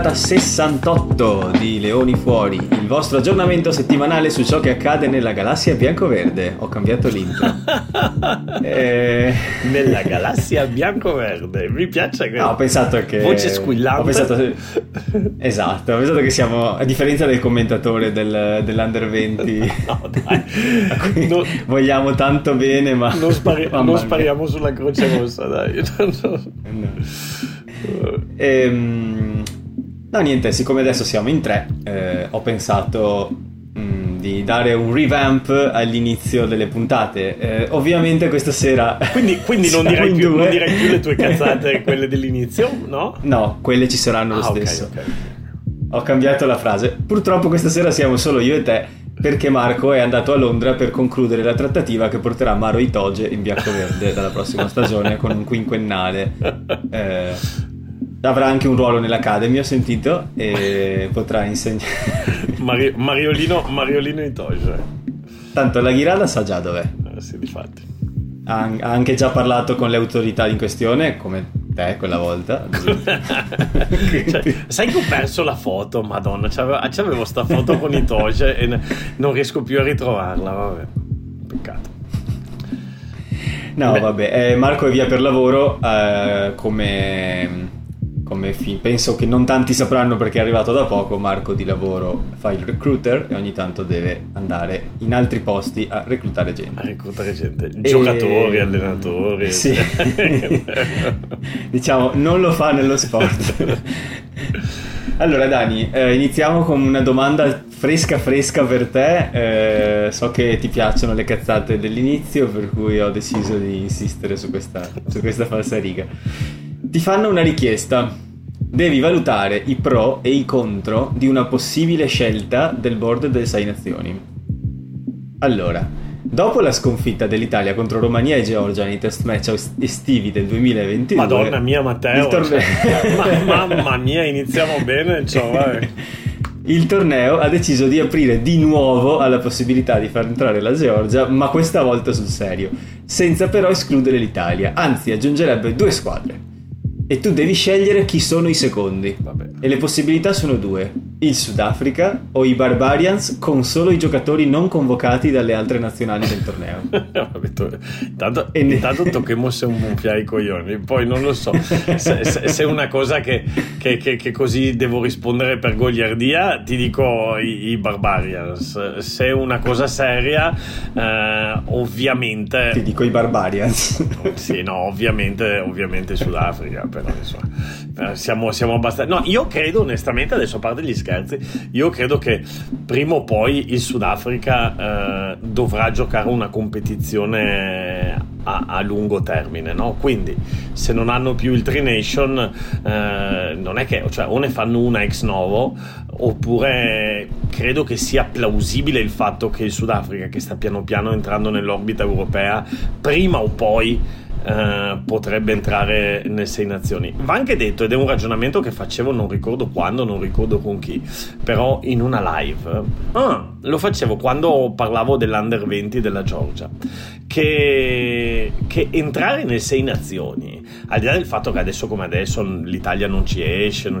puntata 68 di Leoni Fuori, il vostro aggiornamento settimanale su ciò che accade nella galassia bianco-verde. Ho cambiato l'intro. eh... Nella galassia bianco-verde, mi piace che... No, ho pensato che... Voce squillante. Ho pensato... Esatto, ho pensato che siamo, a differenza del commentatore del, dell'Under 20, no, dai. No, vogliamo tanto bene, ma... Non, spari- non spariamo sulla croce rossa, dai. no. Ehm, no, niente, siccome adesso siamo in tre, eh, ho pensato mh, di dare un revamp all'inizio delle puntate. Eh, ovviamente questa sera. Quindi, quindi non, direi più, non, direi più, le tue cazzate, quelle dell'inizio, no? No, quelle ci saranno lo ah, stesso. Okay, okay. Ho cambiato la frase. Purtroppo questa sera siamo solo io e te perché Marco è andato a Londra per concludere la trattativa che porterà Maro Itoge in bianco-verde dalla prossima stagione con un quinquennale. Eh, avrà anche un ruolo nell'Academy, ho sentito, e potrà insegnare. Mari- Mariolino, Mariolino Itoge. Tanto la Ghirada sa già dov'è. Eh, sì, difatti. Ha, ha anche già parlato con le autorità in questione, come te quella volta. cioè, sai che ho perso la foto, madonna, c'avevo, c'avevo sta foto con i Toge e non riesco più a ritrovarla, vabbè, peccato. No, Beh. vabbè, eh, Marco è via per lavoro eh, come come fi- penso che non tanti sapranno perché è arrivato da poco, Marco di lavoro fa il recruiter e ogni tanto deve andare in altri posti a reclutare gente. A reclutare gente, giocatori, e... allenatori. Sì. diciamo, non lo fa nello sport. allora Dani, eh, iniziamo con una domanda fresca fresca per te. Eh, so che ti piacciono le cazzate dell'inizio, per cui ho deciso di insistere su questa, su questa falsa riga. Ti fanno una richiesta. Devi valutare i pro e i contro di una possibile scelta del board delle sei nazioni. Allora, dopo la sconfitta dell'Italia contro Romania e Georgia nei test match estivi del 2022... Madonna mia Matteo, torneo... cioè, ma, mamma mia, iniziamo bene, cioè, il torneo ha deciso di aprire di nuovo alla possibilità di far entrare la Georgia, ma questa volta sul serio, senza però escludere l'Italia, anzi aggiungerebbe due squadre. E tu devi scegliere chi sono i secondi. Vabbè. E le possibilità sono due: il Sudafrica o i Barbarians con solo i giocatori non convocati dalle altre nazionali del torneo. Tu, intanto, e intanto tocchemo se un gonfiare i coglioni, poi non lo so. Se, se, se è una cosa che, che, che, che, così devo rispondere per goliardia, ti dico i, i Barbarians. Se è una cosa seria, eh, ovviamente. Ti dico i Barbarians. sì, no, ovviamente, ovviamente Sudafrica però insomma, eh, siamo, siamo abbastanza... No, io credo onestamente, adesso a parte gli scherzi, io credo che prima o poi il Sudafrica eh, dovrà giocare una competizione a, a lungo termine, no? Quindi se non hanno più il Tri Nation, eh, non è che, cioè, o ne fanno una ex novo, oppure credo che sia plausibile il fatto che il Sudafrica, che sta piano piano entrando nell'orbita europea, prima o poi eh, potrebbe entrare nelle sei nazioni. Va anche detto, ed è un ragionamento che facevo, non ricordo quando, non ricordo con chi, però in una live. Ah, lo facevo quando parlavo dell'Under 20 della Georgia. Che, che entrare nelle sei nazioni, al di là del fatto che adesso come adesso l'Italia non ci esce, non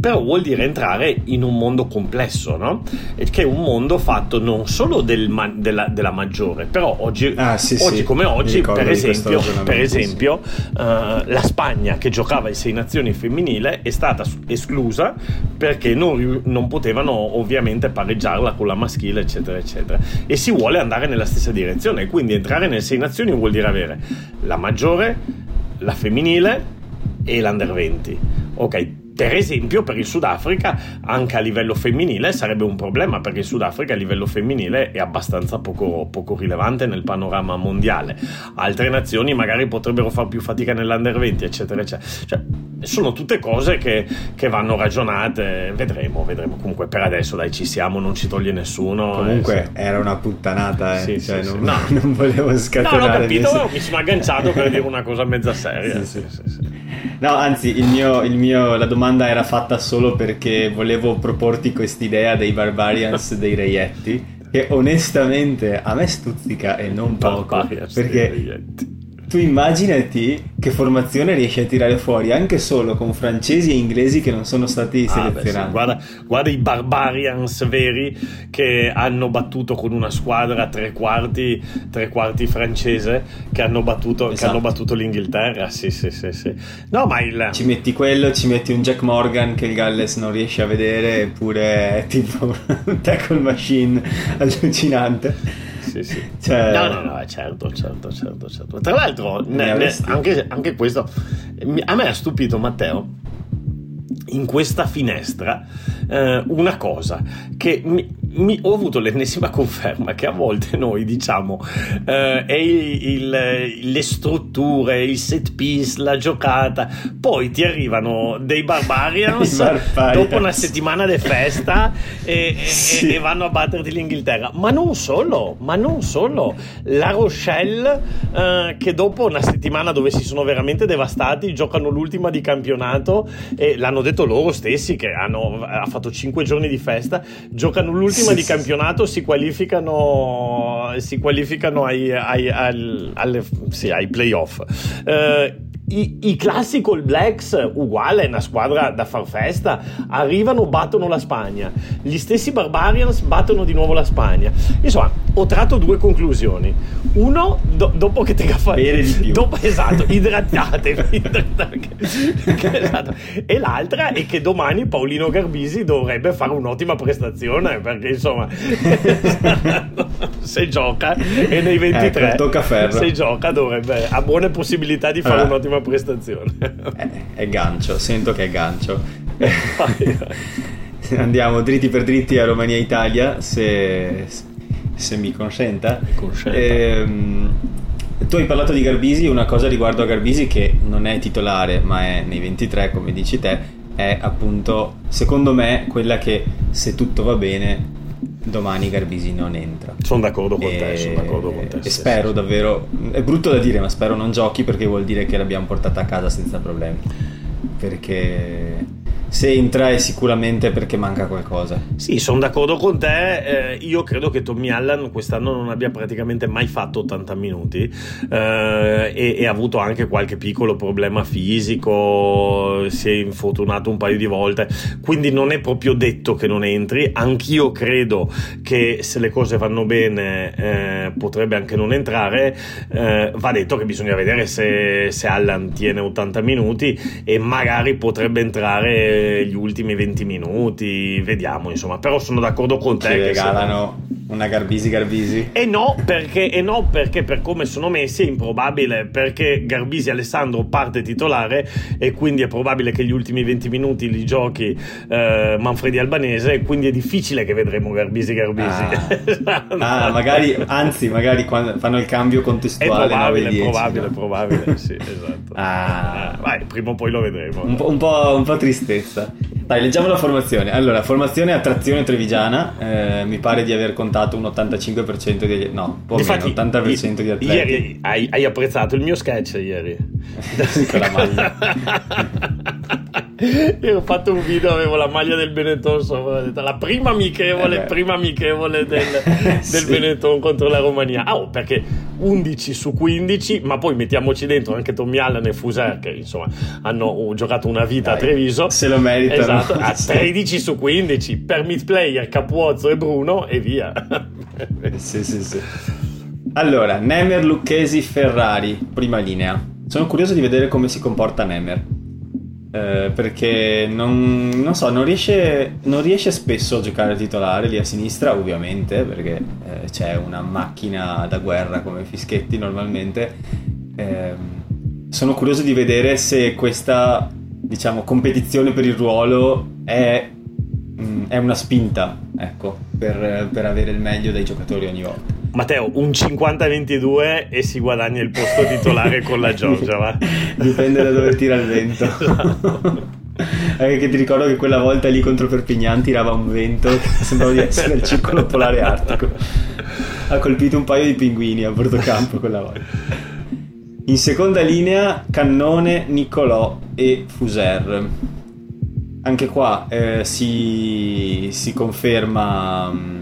però vuol dire entrare in un mondo complesso, no? E che è un mondo fatto non solo del ma- della, della, maggiore, però oggi, ah, sì, oggi sì. come oggi, per esempio, per esempio uh, la Spagna che giocava in sei nazioni femminile è stata esclusa perché non, non potevano ovviamente pareggiarla con la maschile, eccetera, eccetera. E si vuole andare nella stessa direzione, quindi entrare nelle sei nazioni vuol dire avere la maggiore, la femminile e l'under 20. Ok, per esempio, per il Sudafrica, anche a livello femminile sarebbe un problema perché il Sudafrica a livello femminile è abbastanza poco, poco rilevante nel panorama mondiale. Altre nazioni magari potrebbero far più fatica nell'Under 20, eccetera, eccetera. Cioè, sono tutte cose che, che, vanno ragionate. Vedremo, vedremo. Comunque, per adesso, dai, ci siamo, non ci toglie nessuno. Comunque, eh, era una puttanata, eh. Sì, cioè, sì, non, sì. No. non volevo scatenare. No, l'ho capito, mi sono agganciato per dire una cosa mezza seria. Sì, sì, No, anzi, il mio, il mio, la domanda era fatta solo perché volevo proporti quest'idea dei Barbarians dei Reietti, che onestamente a me stuzzica e non poco. Barbarians perché tu immaginati che formazione riesci a tirare fuori anche solo con francesi e inglesi che non sono stati ah, selezionati. Beh, sì. guarda, guarda, i Barbarians veri che hanno battuto con una squadra tre quarti, tre quarti francese che hanno battuto, esatto. che hanno battuto l'Inghilterra. Sì, sì, sì, sì. No, ma il... Ci metti quello, ci metti un Jack Morgan che il Galles non riesce a vedere, eppure è tipo un tackle machine allucinante sì, sì. Cioè... No, no, no, certo, certo, certo, certo. Tra l'altro, ne, ne, anche, anche questo a me ha stupito Matteo in questa finestra eh, una cosa che mi, mi, ho avuto l'ennesima conferma che a volte noi diciamo eh, il, il, le strutture, il set piece, la giocata, poi ti arrivano dei Barbarians, barbarians. dopo una settimana di festa e, sì. e, e, vanno a batterti l'Inghilterra. Ma non solo, ma non solo. La Rochelle eh, che dopo una settimana dove si sono veramente devastati giocano l'ultima di campionato e l'hanno detto loro stessi che hanno ha fatto 5 giorni di festa, giocano l'ultima sì, di campionato, si qualificano, si qualificano ai, ai, ai, alle, sì, ai playoff. Eh, i, I, Classical Blacks, uguale, è una squadra da far festa, arrivano, battono la Spagna. Gli stessi Barbarians battono di nuovo la Spagna. Insomma, ho tratto due conclusioni. Uno, do, dopo che te fa... Bere di più. Dopo, esatto, idratatevi. esatto. E l'altra è che domani Paolino Garbisi dovrebbe fare un'ottima prestazione, perché insomma, se gioca e nei 23... Ecco, tocca ferro. Se gioca dovrebbe... ha buone possibilità di fare ah. un'ottima prestazione. È, è gancio, sento che è gancio. Andiamo dritti per dritti a Romania-Italia, se, se mi consenta. Ehm, tu hai parlato di Garbisi, una cosa riguardo a Garbisi che non è titolare, ma è nei 23, come dici te, è appunto, secondo me, quella che se tutto va bene domani Garbisi non entra. Sono d'accordo con e, te, sono d'accordo con te. E spero sì. davvero, è brutto da dire, ma spero non giochi perché vuol dire che l'abbiamo portata a casa senza problemi. Perché se entra è sicuramente perché manca qualcosa. Sì, sono d'accordo con te. Eh, io credo che Tommy Allen quest'anno non abbia praticamente mai fatto 80 minuti eh, e, ha avuto anche qualche piccolo problema fisico, si è infortunato un paio di volte, quindi non è proprio detto che non entri. Anch'io credo che se le cose vanno bene eh, potrebbe anche non entrare. Eh, va detto che bisogna vedere se, se Allen tiene 80 minuti e magari potrebbe entrare gli ultimi 20 minuti, vediamo insomma, però sono d'accordo con te. Ci che regalano se... una Garbisi Garbisi? E no, perché, e no, perché per come sono messi è improbabile, perché Garbisi Alessandro parte titolare e quindi è probabile che gli ultimi 20 minuti li giochi eh, Manfredi Albanese e quindi è difficile che vedremo Garbisi Garbisi. Ah, ah magari, anzi, magari quando fanno il cambio contestuale. È probabile, 9, 10, probabile, no? probabile, sì, esatto. Ah. Vai, prima o poi lo vedremo. Un po', un po', un po tristezza questa. Dai, leggiamo la formazione. Allora, formazione a trazione trevigiana. Eh, mi pare di aver contato un 85% di... No, un po' Infatti, meno, 80% di atleti. Ieri hai, hai, apprezzato il mio sketch ieri. Con la maglia. Io ho fatto un video, avevo la maglia del Benetton sopra, detto, la prima amichevole, eh prima amichevole del, del sì. Benetton contro la Romania. Ah, oh, perché 11 su 15, ma poi mettiamoci dentro anche Tommy Allen e Fuser che insomma hanno giocato una vita Dai, a Treviso. Se lo meritano. Esatto, a 13 su 15 per mid player Capuozzo e Bruno e via. sì, sì, sì. Allora, Nemer, Lucchesi, Ferrari, prima linea. Sono curioso di vedere come si comporta Nemer. Eh, perché non, non, so, non riesce, non riesce, spesso a giocare titolare lì a sinistra, ovviamente, perché eh, c'è una macchina da guerra come Fischetti normalmente. Eh, sono curioso di vedere se questa, diciamo, competizione per il ruolo è, mm, è una spinta, ecco, per, per avere il meglio dai giocatori ogni volta. Matteo, un 50-22 e si guadagna il posto titolare con la Giorgia, va? Dipende da dove tira il vento. Esatto. Anche ti ricordo che quella volta lì contro Perpignan tirava un vento che sembrava di essere nel circolo polare artico. Ha colpito un paio di pinguini a bordo campo quella volta. In seconda linea Cannone, Niccolò e Fuser. Anche qua eh, si, si conferma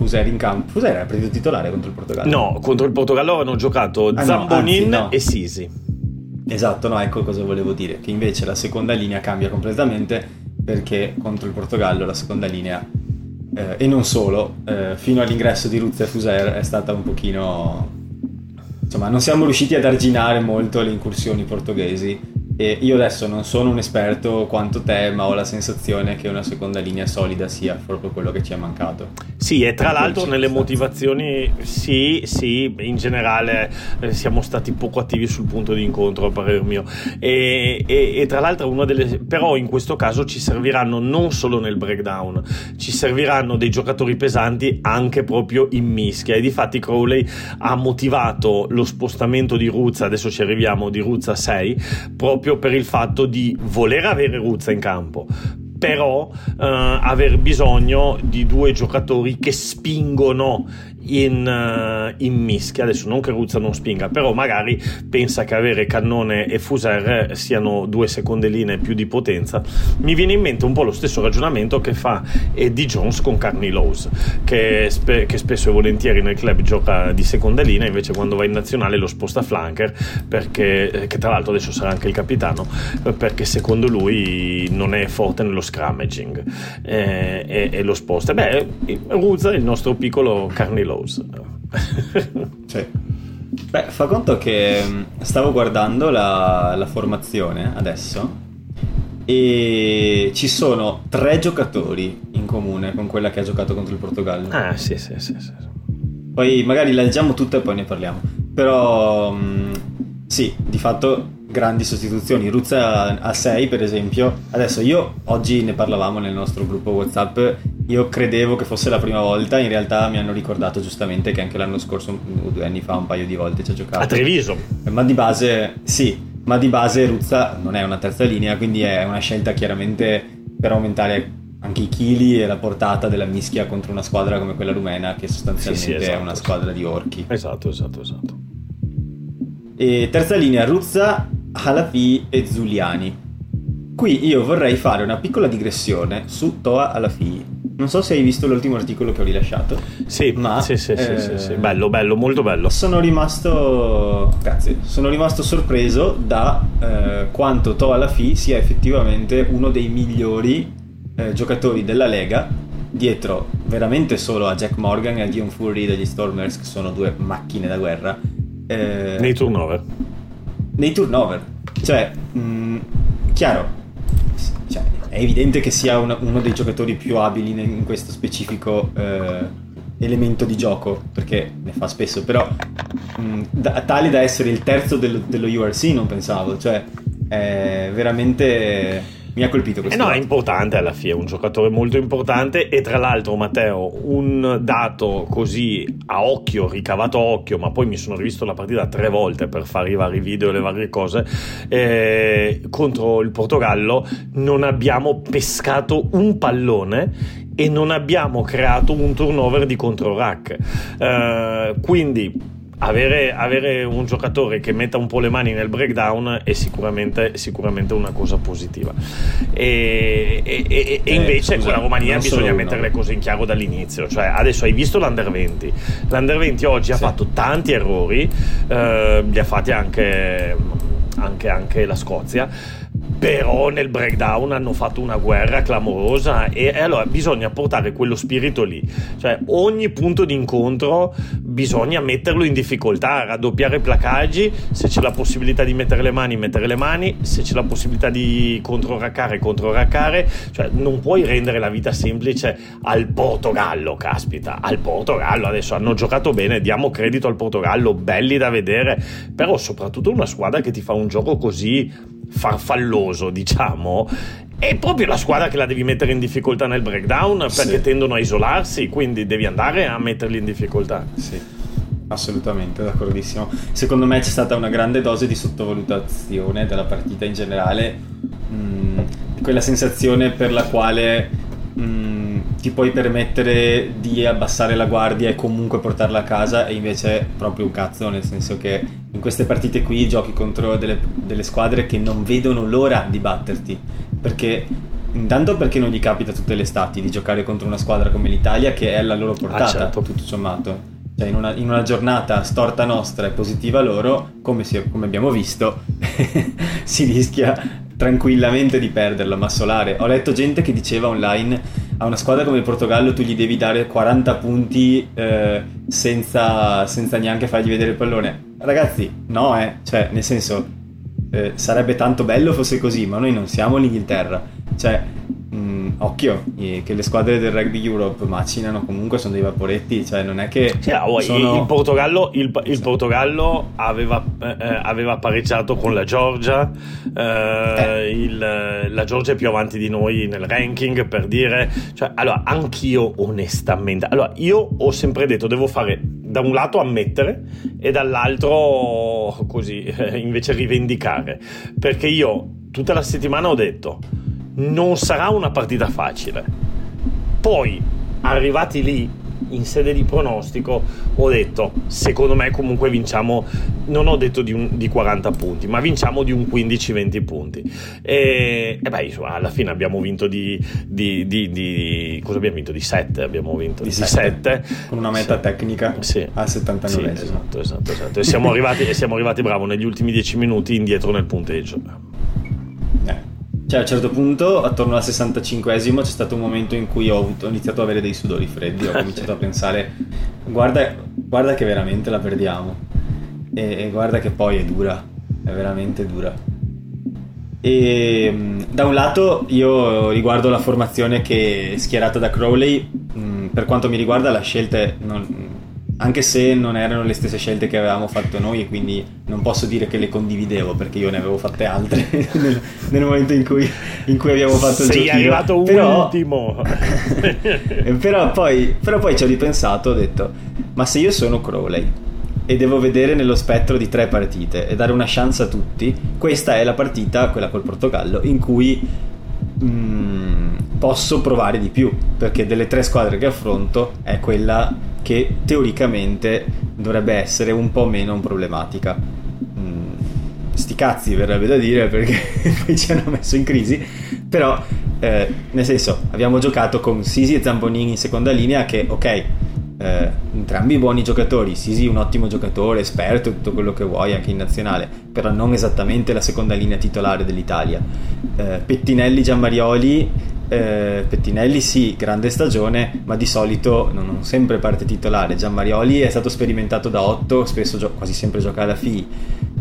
Fuser in campo. Fuser era partito titolare contro il Portogallo? No, contro il Portogallo hanno giocato ah, Zambonin no, anzi, no. e Sisi. Esatto, no, ecco cosa volevo dire, che invece la seconda linea cambia completamente perché contro il Portogallo la seconda linea, eh, e non solo, eh, fino all'ingresso di Ruzza e Fuser è stata un pochino... Insomma, non siamo riusciti ad arginare molto le incursioni portoghesi e io adesso non sono un esperto quanto te, ma ho la sensazione che una seconda linea solida sia proprio quello che ci è mancato. Sì, e tra l'altro nelle motivazioni, sì, sì, in generale eh, siamo stati poco attivi sul punto di incontro, a parer mio. E, e, e, tra l'altro una delle... però in questo caso ci serviranno non solo nel breakdown, ci serviranno dei giocatori pesanti anche proprio in mischia. E difatti Crowley ha motivato lo spostamento di Ruzza, adesso ci arriviamo, di Ruzza 6, proprio proprio per il fatto di voler avere Ruzza in campo, però eh, aver bisogno di due giocatori che spingono in, uh, in, mischia. Adesso non che Ruzza non spinga, però magari pensa che avere Cannone e Fuser siano due seconde linee più di potenza. Mi viene in mente un po' lo stesso ragionamento che fa Eddie Jones con Carney Lowe's, che, spe- che, spesso e volentieri nel club gioca di seconda linea, invece quando va in nazionale lo sposta flanker, perché, eh, che tra l'altro adesso sarà anche il capitano, perché secondo lui non è forte nello scrummaging eh, e, e, lo sposta. Beh, Ruzza il nostro piccolo Carney Lowe's Close. sì. Beh, fa conto che mm, stavo guardando la, la formazione adesso e ci sono tre giocatori in comune con quella che ha giocato contro il Portogallo. Ah, sì, sì, sì. sì. Poi magari la leggiamo tutta e poi ne parliamo. Però mm, sì, di fatto grandi sostituzioni. Ruzza a 6 per esempio. Adesso io oggi ne parlavamo nel nostro gruppo WhatsApp. Io credevo che fosse la prima volta, in realtà mi hanno ricordato giustamente che anche l'anno scorso, due anni fa, un paio di volte ci ha giocato. A Treviso. Ma di base, sì, ma di base Ruzza non è una terza linea, quindi è una scelta chiaramente per aumentare anche i chili e la portata della mischia contro una squadra come quella rumena, che sostanzialmente sì, sì, esatto. è una squadra di orchi. Esatto, esatto, esatto. E terza linea, Ruzza, Halafi e Zuliani. Qui io vorrei fare una piccola digressione su Toa Halafi. Non so se hai visto l'ultimo articolo che ho rilasciato. Sì, ma, sì, sì, eh, sì, sì, bello, bello, molto bello. Sono rimasto, grazie, sono rimasto sorpreso da eh, quanto Toa Halafi sia effettivamente uno dei migliori eh, giocatori della Lega dietro veramente solo a Jack Morgan e a Dion Fury degli Stormers che sono due macchine da guerra eh, nei turnover nei turnover. Cioè, mh, mm, chiaro, cioè, è evidente che sia una, uno dei giocatori più abili in questo specifico eh, elemento di gioco, perché ne fa spesso, però mh, mm, da, tale da essere il terzo dello, dello URC non pensavo, cioè è veramente mi ha colpito questo. Eh no, è importante alla fine, è un giocatore molto importante e tra l'altro Matteo, un dato così a occhio, ricavato a occhio, ma poi mi sono rivisto la partita tre volte per fare i vari video e le varie cose, eh, contro il Portogallo non abbiamo pescato un pallone e non abbiamo creato un turnover di contro rack. Eh, quindi avere, avere, un giocatore che metta un po' le mani nel breakdown è sicuramente, sicuramente una cosa positiva. E, e, e, e invece scusa, con la Romania bisogna mettere le cose in chiaro dall'inizio. Cioè, adesso hai visto l'Under 20. L'Under 20 oggi sì. ha fatto tanti errori, eh, li ha fatti anche, anche, anche la Scozia però nel breakdown hanno fatto una guerra clamorosa e, e, allora bisogna portare quello spirito lì. Cioè ogni punto di incontro bisogna metterlo in difficoltà raddoppiare i placaggi se c'è la possibilità di mettere le mani mettere le mani se c'è la possibilità di controraccare controraccare. Cioè non puoi rendere la vita semplice al Portogallo caspita. Al Portogallo adesso hanno giocato bene diamo credito al Portogallo belli da vedere però soprattutto una squadra che ti fa un gioco così farfalloso, diciamo, è proprio la squadra che la devi mettere in difficoltà nel breakdown perché sì. tendono a isolarsi, quindi devi andare a metterli in difficoltà. Sì. Assolutamente, d'accordissimo. Secondo me c'è stata una grande dose di sottovalutazione della partita in generale, mh, mm, quella sensazione per la quale mh, mm, ti puoi permettere di abbassare la guardia e comunque portarla a casa e invece è proprio un cazzo, nel senso che in queste partite qui giochi contro delle, delle squadre che non vedono l'ora di batterti, perché Intanto perché non gli capita tutte le estati di giocare contro una squadra come l'Italia che è alla loro portata, ah, certo. tutto sommato. Cioè in una, in una, giornata storta nostra e positiva loro, come, si, come abbiamo visto, si rischia tranquillamente di perderla, ma solare. Ho letto gente che diceva online a una squadra come il Portogallo tu gli devi dare 40 punti eh, senza, senza, neanche fargli vedere il pallone. Ragazzi, no, eh, cioè, nel senso, eh, sarebbe tanto bello fosse così, ma noi non siamo l'Inghilterra. Cioè, occhio, che le squadre del Rugby Europe macinano comunque, sono dei vaporetti, cioè non è che... Cioè, oh, sono... il, Portogallo, il, il Portogallo aveva, eh, aveva, pareggiato con la Georgia, eh, eh. Il, la Georgia è più avanti di noi nel ranking, per dire... Cioè, allora, anch'io onestamente... Allora, io ho sempre detto, devo fare da un lato ammettere e dall'altro così invece rivendicare, perché io tutta la settimana ho detto non sarà una partita facile. Poi, arrivati lì, in sede di pronostico, ho detto, secondo me comunque vinciamo, non ho detto di, un, di 40 punti, ma vinciamo di un 15-20 punti. E, e, beh, insomma, alla fine abbiamo vinto di, di, di, cosa abbiamo vinto? Di 7, abbiamo vinto di 7. Con una meta sì. tecnica sì. a 79. Sì, esatto, esatto, esatto. E siamo arrivati, siamo arrivati, bravo, negli ultimi 10 minuti indietro nel punteggio. Cioè, a un certo punto, attorno al 65esimo, c'è stato un momento in cui ho, avuto, ho iniziato ad avere dei sudori freddi. Ho cominciato a pensare, guarda, guarda che veramente la perdiamo. E, e, guarda che poi è dura, è veramente dura. E da un lato, io riguardo la formazione che è schierata da Crowley. Per quanto mi riguarda, la scelta non, anche se non erano le stesse scelte che avevamo fatto noi e quindi non posso dire che le condividevo perché io ne avevo fatte altre nel, nel, momento in cui, in cui, abbiamo fatto il giochino. Sei arrivato però, ultimo! però, poi, però poi ci ho ripensato, ho detto, ma se io sono Crowley e devo vedere nello spettro di tre partite e dare una chance a tutti, questa è la partita, quella col Portogallo, in cui... Mm, posso provare di più perché delle tre squadre che affronto è quella che teoricamente dovrebbe essere un po' meno problematica. Mm, sti cazzi verrebbe da dire perché poi ci hanno messo in crisi, però eh, nel senso abbiamo giocato con Sisi e Zambonini in seconda linea che ok, eh, entrambi buoni giocatori, Sisi un ottimo giocatore, esperto, tutto quello che vuoi anche in nazionale, però non esattamente la seconda linea titolare dell'Italia. Eh, Pettinelli, Giammarioli eh, Pettinelli sì, grande stagione, ma di solito non, non sempre parte titolare. Gianmarioli è stato sperimentato da 8, spesso gio- quasi sempre gioca alla FI.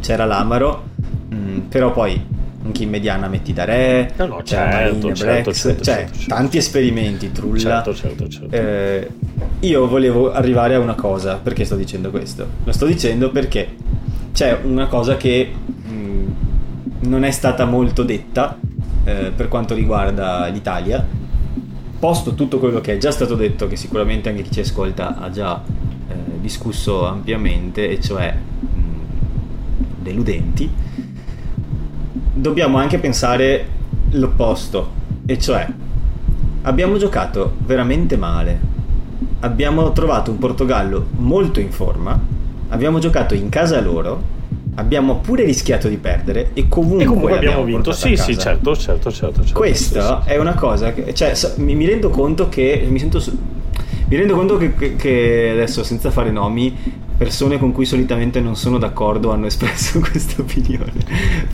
C'era l'Amaro, mh, mm, però poi anche in mediana metti da re, no, no, certo, Marine, certo, Brex, certo, cioè certo, certo. tanti esperimenti, Trulla. Certo, certo, certo. Eh, io volevo arrivare a una cosa, perché sto dicendo questo? Lo sto dicendo perché c'è una cosa che mh, mm, non è stata molto detta eh, per quanto riguarda l'Italia. Posto tutto quello che è già stato detto, che sicuramente anche chi ci ascolta ha già eh, discusso ampiamente, e cioè mh, deludenti, dobbiamo anche pensare l'opposto, e cioè abbiamo giocato veramente male, abbiamo trovato un Portogallo molto in forma, abbiamo giocato in casa loro abbiamo pure rischiato di perdere e comunque, e comunque abbiamo, vinto. Sì, sì, certo, certo, certo. certo. Questa sì, è una cosa che, cioè, mi, mi, rendo conto che mi sento mi rendo conto che, che, che, adesso senza fare nomi persone con cui solitamente non sono d'accordo hanno espresso questa opinione.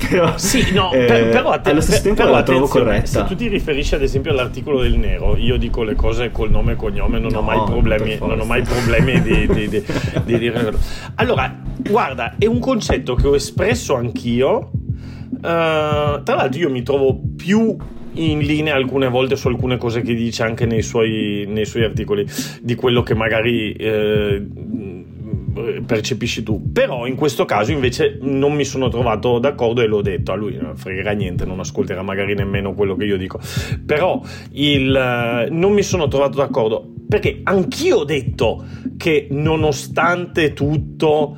Però, sì, no, eh, per, però te, allo stesso tempo la trovo corretta. se tu ti riferisci ad esempio all'articolo del nero io dico le cose col nome e cognome non no, ho mai problemi, non ho mai problemi di, di, di, di dire allora guarda è un concetto che ho espresso anch'io uh, tra l'altro io mi trovo più in linea alcune volte su alcune cose che dice anche nei suoi, nei suoi articoli di quello che magari eh, percepisci tu. Però in questo caso invece non mi sono trovato d'accordo e l'ho detto a lui non fregherà niente non ascolterà magari nemmeno quello che io dico. Però il, non mi sono trovato d'accordo perché anch'io ho detto che nonostante tutto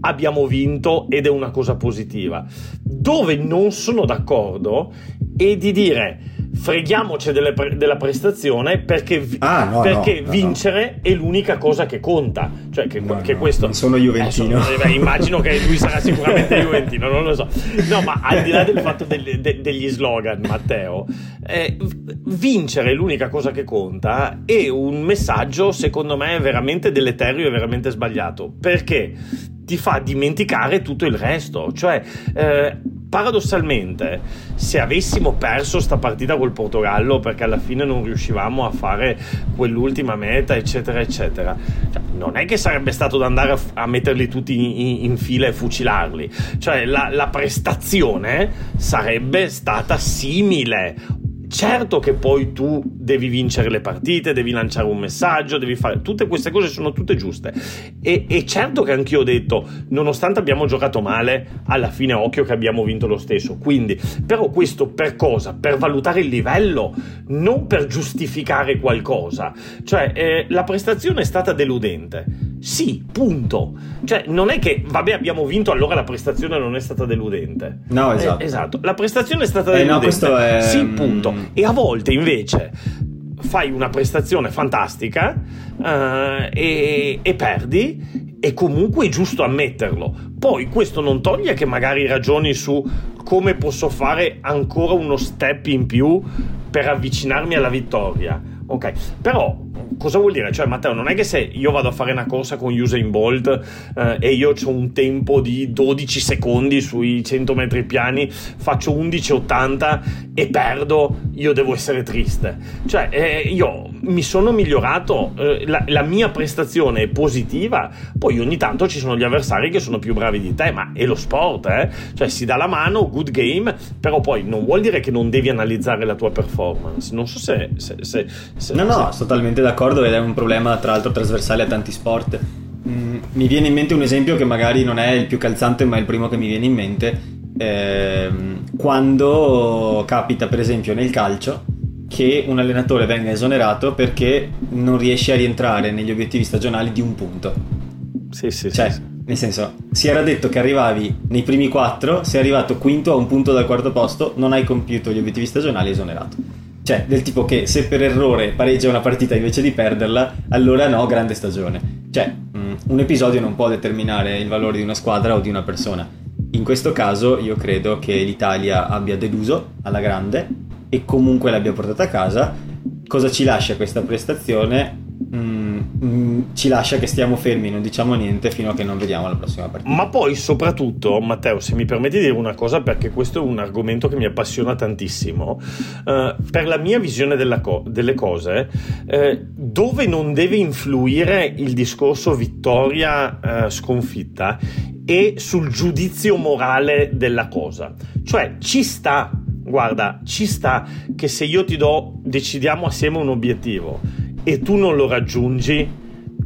abbiamo vinto ed è una cosa positiva dove non sono d'accordo è di dire freghiamoci pre- della prestazione perché, ah, no, perché no, vincere no. è l'unica cosa che conta. Cioè, che, che questo. Non sono Juventino. Eh, sono, immagino che lui sarà sicuramente Juventino, non lo so. No, ma al di là del fatto degli, de, degli slogan, Matteo, eh, vincere è l'unica cosa che conta è un messaggio, secondo me, veramente deleterio e veramente sbagliato. Perché? Ti fa dimenticare tutto il resto. Cioè, eh, paradossalmente, se avessimo perso sta partita col Portogallo perché alla fine non riuscivamo a fare quell'ultima meta, eccetera, eccetera, cioè, non è che sarebbe stato da andare a, a metterli tutti in, in, fila e fucilarli. Cioè, la, la prestazione sarebbe stata simile Certo che poi tu devi vincere le partite, devi lanciare un messaggio, devi fare tutte queste cose sono tutte giuste. E, e certo che anch'io ho detto, nonostante abbiamo giocato male, alla fine occhio che abbiamo vinto lo stesso. Quindi, però questo per cosa? Per valutare il livello, non per giustificare qualcosa. Cioè, eh, la prestazione è stata deludente. Sì, punto. Cioè, non è che, vabbè, abbiamo vinto, allora la prestazione non è stata deludente. No, esatto. Eh, esatto. La prestazione è stata eh, deludente. No, è... Sì, punto. E a volte invece fai una prestazione fantastica uh, e, e perdi e comunque è giusto ammetterlo. Poi questo non toglie che magari ragioni su come posso fare ancora uno step in più per avvicinarmi alla vittoria. Ok, però cosa vuol dire? Cioè, Matteo, non è che se io vado a fare una corsa con Usain Bolt eh, e io ho un tempo di 12 secondi sui 100 metri piani, faccio 11,80 e perdo, io devo essere triste. Cioè, eh, io mi sono migliorato, eh, la, la, mia prestazione è positiva, poi ogni tanto ci sono gli avversari che sono più bravi di te, ma è lo sport, eh? Cioè, si dà la mano, good game, però poi non vuol dire che non devi analizzare la tua performance. Non so se... se, se, se no, no, sono totalmente d'accordo ed è un problema tra l'altro trasversale a tanti sport. Mm, mi viene in mente un esempio che magari non è il più calzante, ma è il primo che mi viene in mente. Eh, quando capita, per esempio, nel calcio che un allenatore venga esonerato perché non riesce a rientrare negli obiettivi stagionali di un punto. Sì, sì, cioè, sì. Nel senso, si era detto che arrivavi nei primi quattro, sei arrivato quinto a un punto dal quarto posto, non hai compiuto gli obiettivi stagionali, esonerato. Cioè, del tipo che se per errore pareggia una partita invece di perderla, allora no, grande stagione. Cioè, mm, un episodio non può determinare il valore di una squadra o di una persona. In questo caso io credo che l'Italia abbia deluso alla grande e comunque l'abbia portata a casa. Cosa ci lascia questa prestazione? Mm, mm, ci lascia che stiamo fermi, non diciamo niente fino a che non vediamo la prossima partita. Ma poi, soprattutto, Matteo, se mi permetti di dire una cosa, perché questo è un argomento che mi appassiona tantissimo. Uh, per la mia visione co- delle cose, uh, dove non deve influire il discorso vittoria-sconfitta uh, è sul giudizio morale della cosa. Cioè, ci sta guarda, ci sta che se io ti do, decidiamo assieme un obiettivo e tu non lo raggiungi,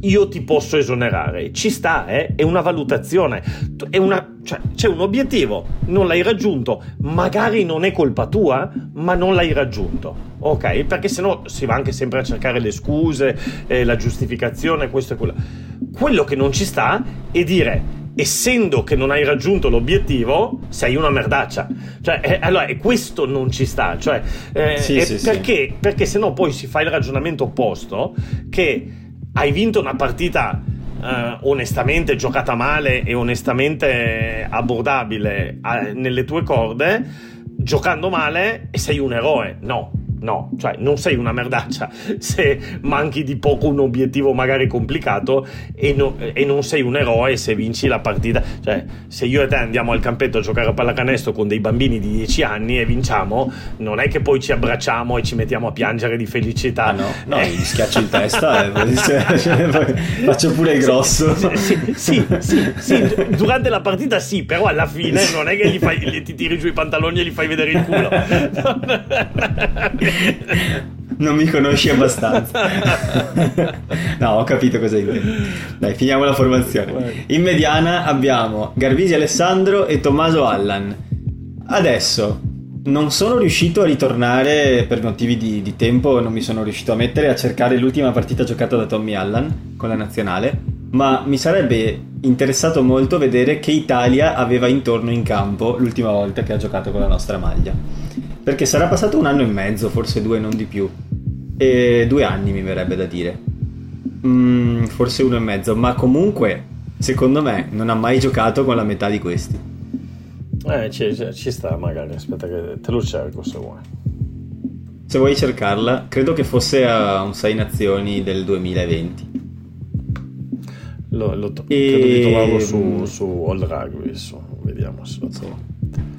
io ti posso esonerare. Ci sta, eh? È una valutazione. È una, cioè, c'è un obiettivo, non l'hai raggiunto. Magari non è colpa tua, ma non l'hai raggiunto. Ok? Perché sennò si va anche sempre a cercare le scuse, eh, la giustificazione, questo e quello. Quello che non ci sta è dire essendo che non hai raggiunto l'obiettivo, sei una merdaccia. Cioè, eh, allora, e questo non ci sta. Cioè, eh, sì, sì, perché, sì. perché se no poi si fa il ragionamento opposto che hai vinto una partita eh, onestamente giocata male e onestamente abbordabile eh, nelle tue corde, giocando male e sei un eroe. No, No, cioè non sei una merdaccia se manchi di poco un obiettivo magari complicato e, no, e, non sei un eroe se vinci la partita. Cioè, se io e te andiamo al campetto a giocare a pallacanestro con dei bambini di 10 anni e vinciamo, non è che poi ci abbracciamo e ci mettiamo a piangere di felicità. Ah, no, no, eh. gli schiaccio in testa e faccio pure il grosso. Sì, sì, sì, sì, durante la partita sì, però alla fine non è che gli fai, gli, ti tiri giù i pantaloni e gli fai vedere il culo. Non mi conosci abbastanza. no, ho capito cosa intendi. Dai, finiamo la formazione. In mediana abbiamo Garbisi Alessandro e Tommaso Allan. Adesso non sono riuscito a ritornare per motivi di, di, tempo, non mi sono riuscito a mettere a cercare l'ultima partita giocata da Tommy Allan con la nazionale, ma mi sarebbe interessato molto vedere che Italia aveva intorno in campo l'ultima volta che ha giocato con la nostra maglia perché sarà passato un anno e mezzo, forse due, non di più. E due anni mi verrebbe da dire. Mm, forse uno e mezzo, ma comunque, secondo me, non ha mai giocato con la metà di questi. Eh, ci, ci sta magari, aspetta che te lo cerco se vuoi. Se vuoi cercarla, credo che fosse a un 6 nazioni del 2020. Lo, lo to- e... Credo di trovarlo su, su All Rugby, adesso vediamo se lo trovo.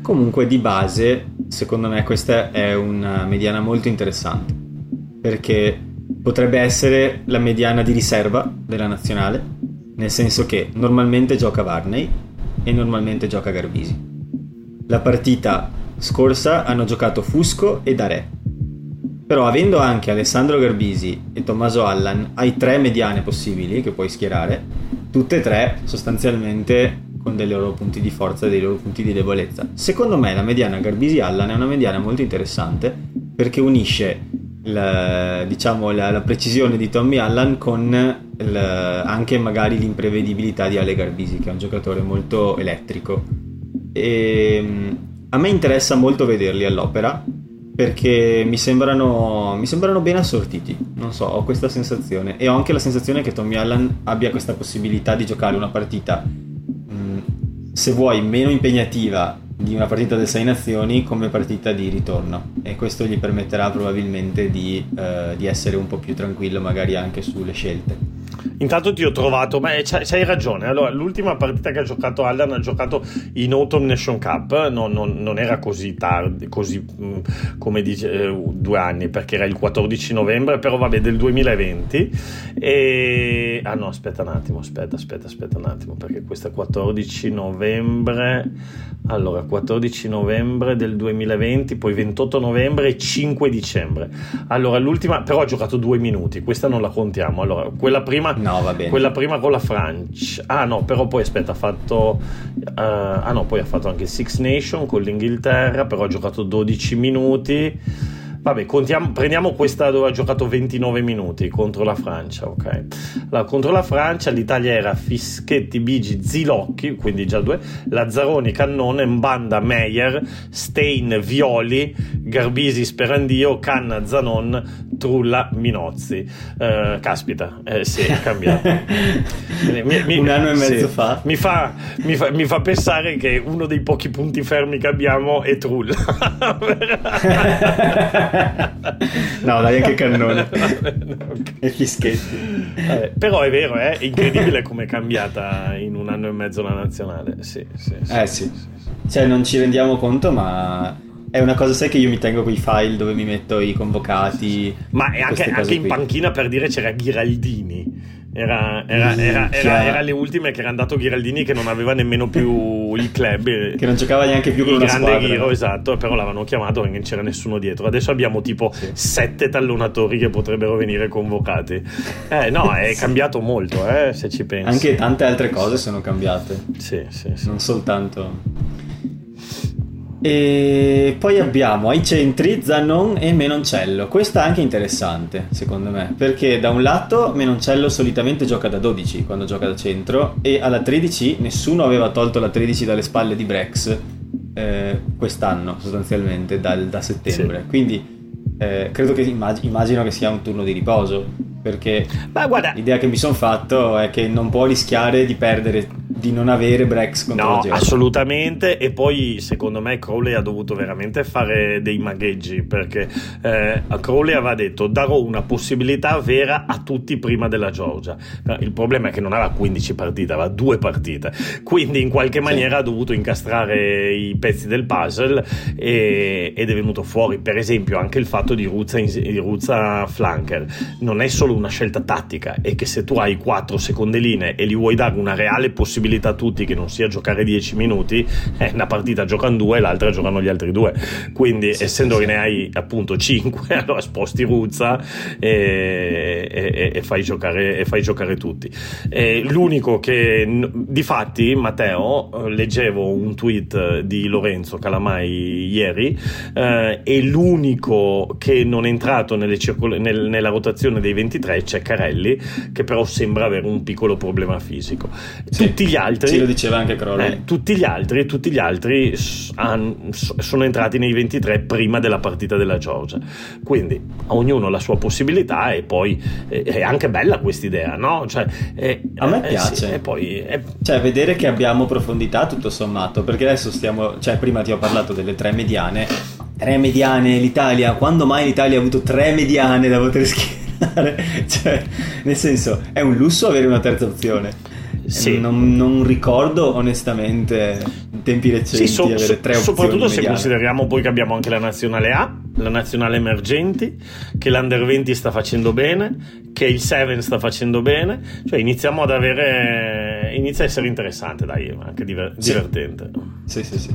Comunque di base, secondo me questa è una mediana molto interessante, perché potrebbe essere la mediana di riserva della nazionale, nel senso che normalmente gioca Varney e normalmente gioca Garbisi. La partita scorsa hanno giocato Fusco e Dare. Però avendo anche Alessandro Garbisi e Tommaso Allan, hai tre mediane possibili che puoi schierare, tutte e tre sostanzialmente con dei loro punti di forza e dei loro punti di debolezza. Secondo me la mediana Garbisi-Allan è una mediana molto interessante perché unisce la, diciamo, la, la precisione di Tommy Allan con il, anche magari l'imprevedibilità di Ale Garbisi che è un giocatore molto elettrico. E ehm, a me interessa molto vederli all'opera perché mi sembrano, mi sembrano ben assortiti, non so, ho questa sensazione. E ho anche la sensazione che Tommy Allen abbia questa possibilità di giocare una partita, se vuoi, meno impegnativa di una partita delle sei nazioni come partita di ritorno e questo gli permetterà probabilmente di, uh, di essere un po' più tranquillo magari anche sulle scelte. Intanto ti ho trovato, ma c'hai ragione. Allora, l'ultima partita che ha giocato Allan ha giocato in Autumn Nation Cup, no, non, non, era così tardi, così mm, come dice, eh, due anni, perché era il 14 novembre, però vabbè, del 2020. E... Ah no, aspetta un attimo, aspetta, aspetta, aspetta un attimo, perché questo è 14 novembre. Allora, 14 novembre del 2020, poi 28 novembre e 5 dicembre. Allora, l'ultima, però ha giocato due minuti, questa non la contiamo. Allora, quella prima No, va bene. Quella prima con la Francia. Ah no, però poi aspetta, ha fatto... Uh, ah no, poi ha fatto anche Six Nation con l'Inghilterra, però ha giocato 12 minuti. Vabbè, contiamo, prendiamo questa dove ha giocato 29 minuti contro la Francia, ok? Allora, contro la Francia l'Italia era Fischetti, Bigi, Zilocchi, quindi già due, Lazzaroni, Cannone, Mbanda, Meyer, Stein, Violi, Garbisi, Sperandio, Canna, Zanon, Trulla, Minozzi. Uh, caspita, eh, sì, è cambiato. mi, mi, Un anno e mezzo sì, fa. Mi fa, mi, fa, mi fa pensare che uno dei pochi punti fermi che abbiamo è Trulla. no, dai, anche Cannone. e Fischetti. Vabbè, però è vero, eh? è incredibile come è cambiata in un anno e mezzo la nazionale. Sì, sì, sì, eh sì. Cioè, non ci rendiamo conto, ma è una cosa, sai che io mi tengo quei file dove mi metto i convocati. Ma anche, anche in panchina per dire c'era Ghiraldini. Era, era, era, era, le ultime che era andato Ghiraldini che non aveva nemmeno più il club. che non giocava neanche più con il grande squadra. Ghiro, esatto, però l'avevano chiamato perché non c'era nessuno dietro. Adesso abbiamo tipo sì. sette tallonatori che potrebbero venire convocati. Eh no, è cambiato molto, eh, se ci pensi. Anche tante altre cose sono cambiate. Sì, sì, sì. Non soltanto... E poi abbiamo ai centri Zanon e Menoncello. Questa è anche interessante, secondo me, perché da un lato Menoncello solitamente gioca da 12 quando gioca da centro e alla 13 nessuno aveva tolto la 13 dalle spalle di Brex eh, quest'anno, sostanzialmente, dal, da settembre. Sì. Quindi eh, credo che immag- immagino che sia un turno di riposo, perché l'idea che mi sono fatto è che non può rischiare di perdere di non avere Brex contro no, assolutamente. E poi secondo me Crowley ha dovuto veramente fare dei magheggi perché eh, Crowley aveva detto darò una possibilità vera a tutti prima della Georgia il problema è che non aveva 15 partite aveva due partite. Quindi in qualche maniera sì. ha dovuto incastrare i pezzi del puzzle e, ed è venuto fuori per esempio anche il fatto di Ruzza, di Ruzza flanker. Non è solo una scelta tattica è che se tu hai quattro seconde linee e gli vuoi dare una reale possibilità possibilità a tutti che non sia giocare 10 minuti, eh, una partita giocano due e l'altra giocano gli altri due. Quindi, sì, essendo sì, che ne hai appunto 5, allora sposti Ruzza e, e, e, fai, giocare, e fai giocare tutti. L'unico che, di fatti, Matteo, leggevo un tweet di Lorenzo Calamai ieri, eh, e l'unico che non è entrato circol- nel, nella rotazione dei 23 c'è Carelli, che però sembra avere un piccolo problema fisico. Sì. Tutti gli gli altri Ci lo diceva anche Crowley. eh, tutti gli altri, tutti gli altri han- sono entrati nei 23 prima della partita della Georgia. Quindi a ognuno la sua possibilità e poi eh, è anche bella questa idea, no? Cioè, eh, A me eh, piace. sì, e poi eh, Cioè, vedere che abbiamo profondità tutto sommato, perché adesso stiamo, cioè, prima ti ho parlato delle tre mediane. Tre mediane l'Italia, quando mai l'Italia ha avuto tre mediane da poter schierare? Cioè, nel senso, è un lusso avere una terza opzione. Sì. Non, non ricordo onestamente in tempi recenti Sì, so- avere so- tre opzioni. soprattutto se mediane. consideriamo poi che abbiamo anche la nazionale A, la nazionale emergenti, che l'Under 20 sta facendo bene, che il 7 sta facendo bene, cioè iniziamo ad avere inizia a essere interessante, dai, anche diver- Sì. divertente. Sì, sì, sì.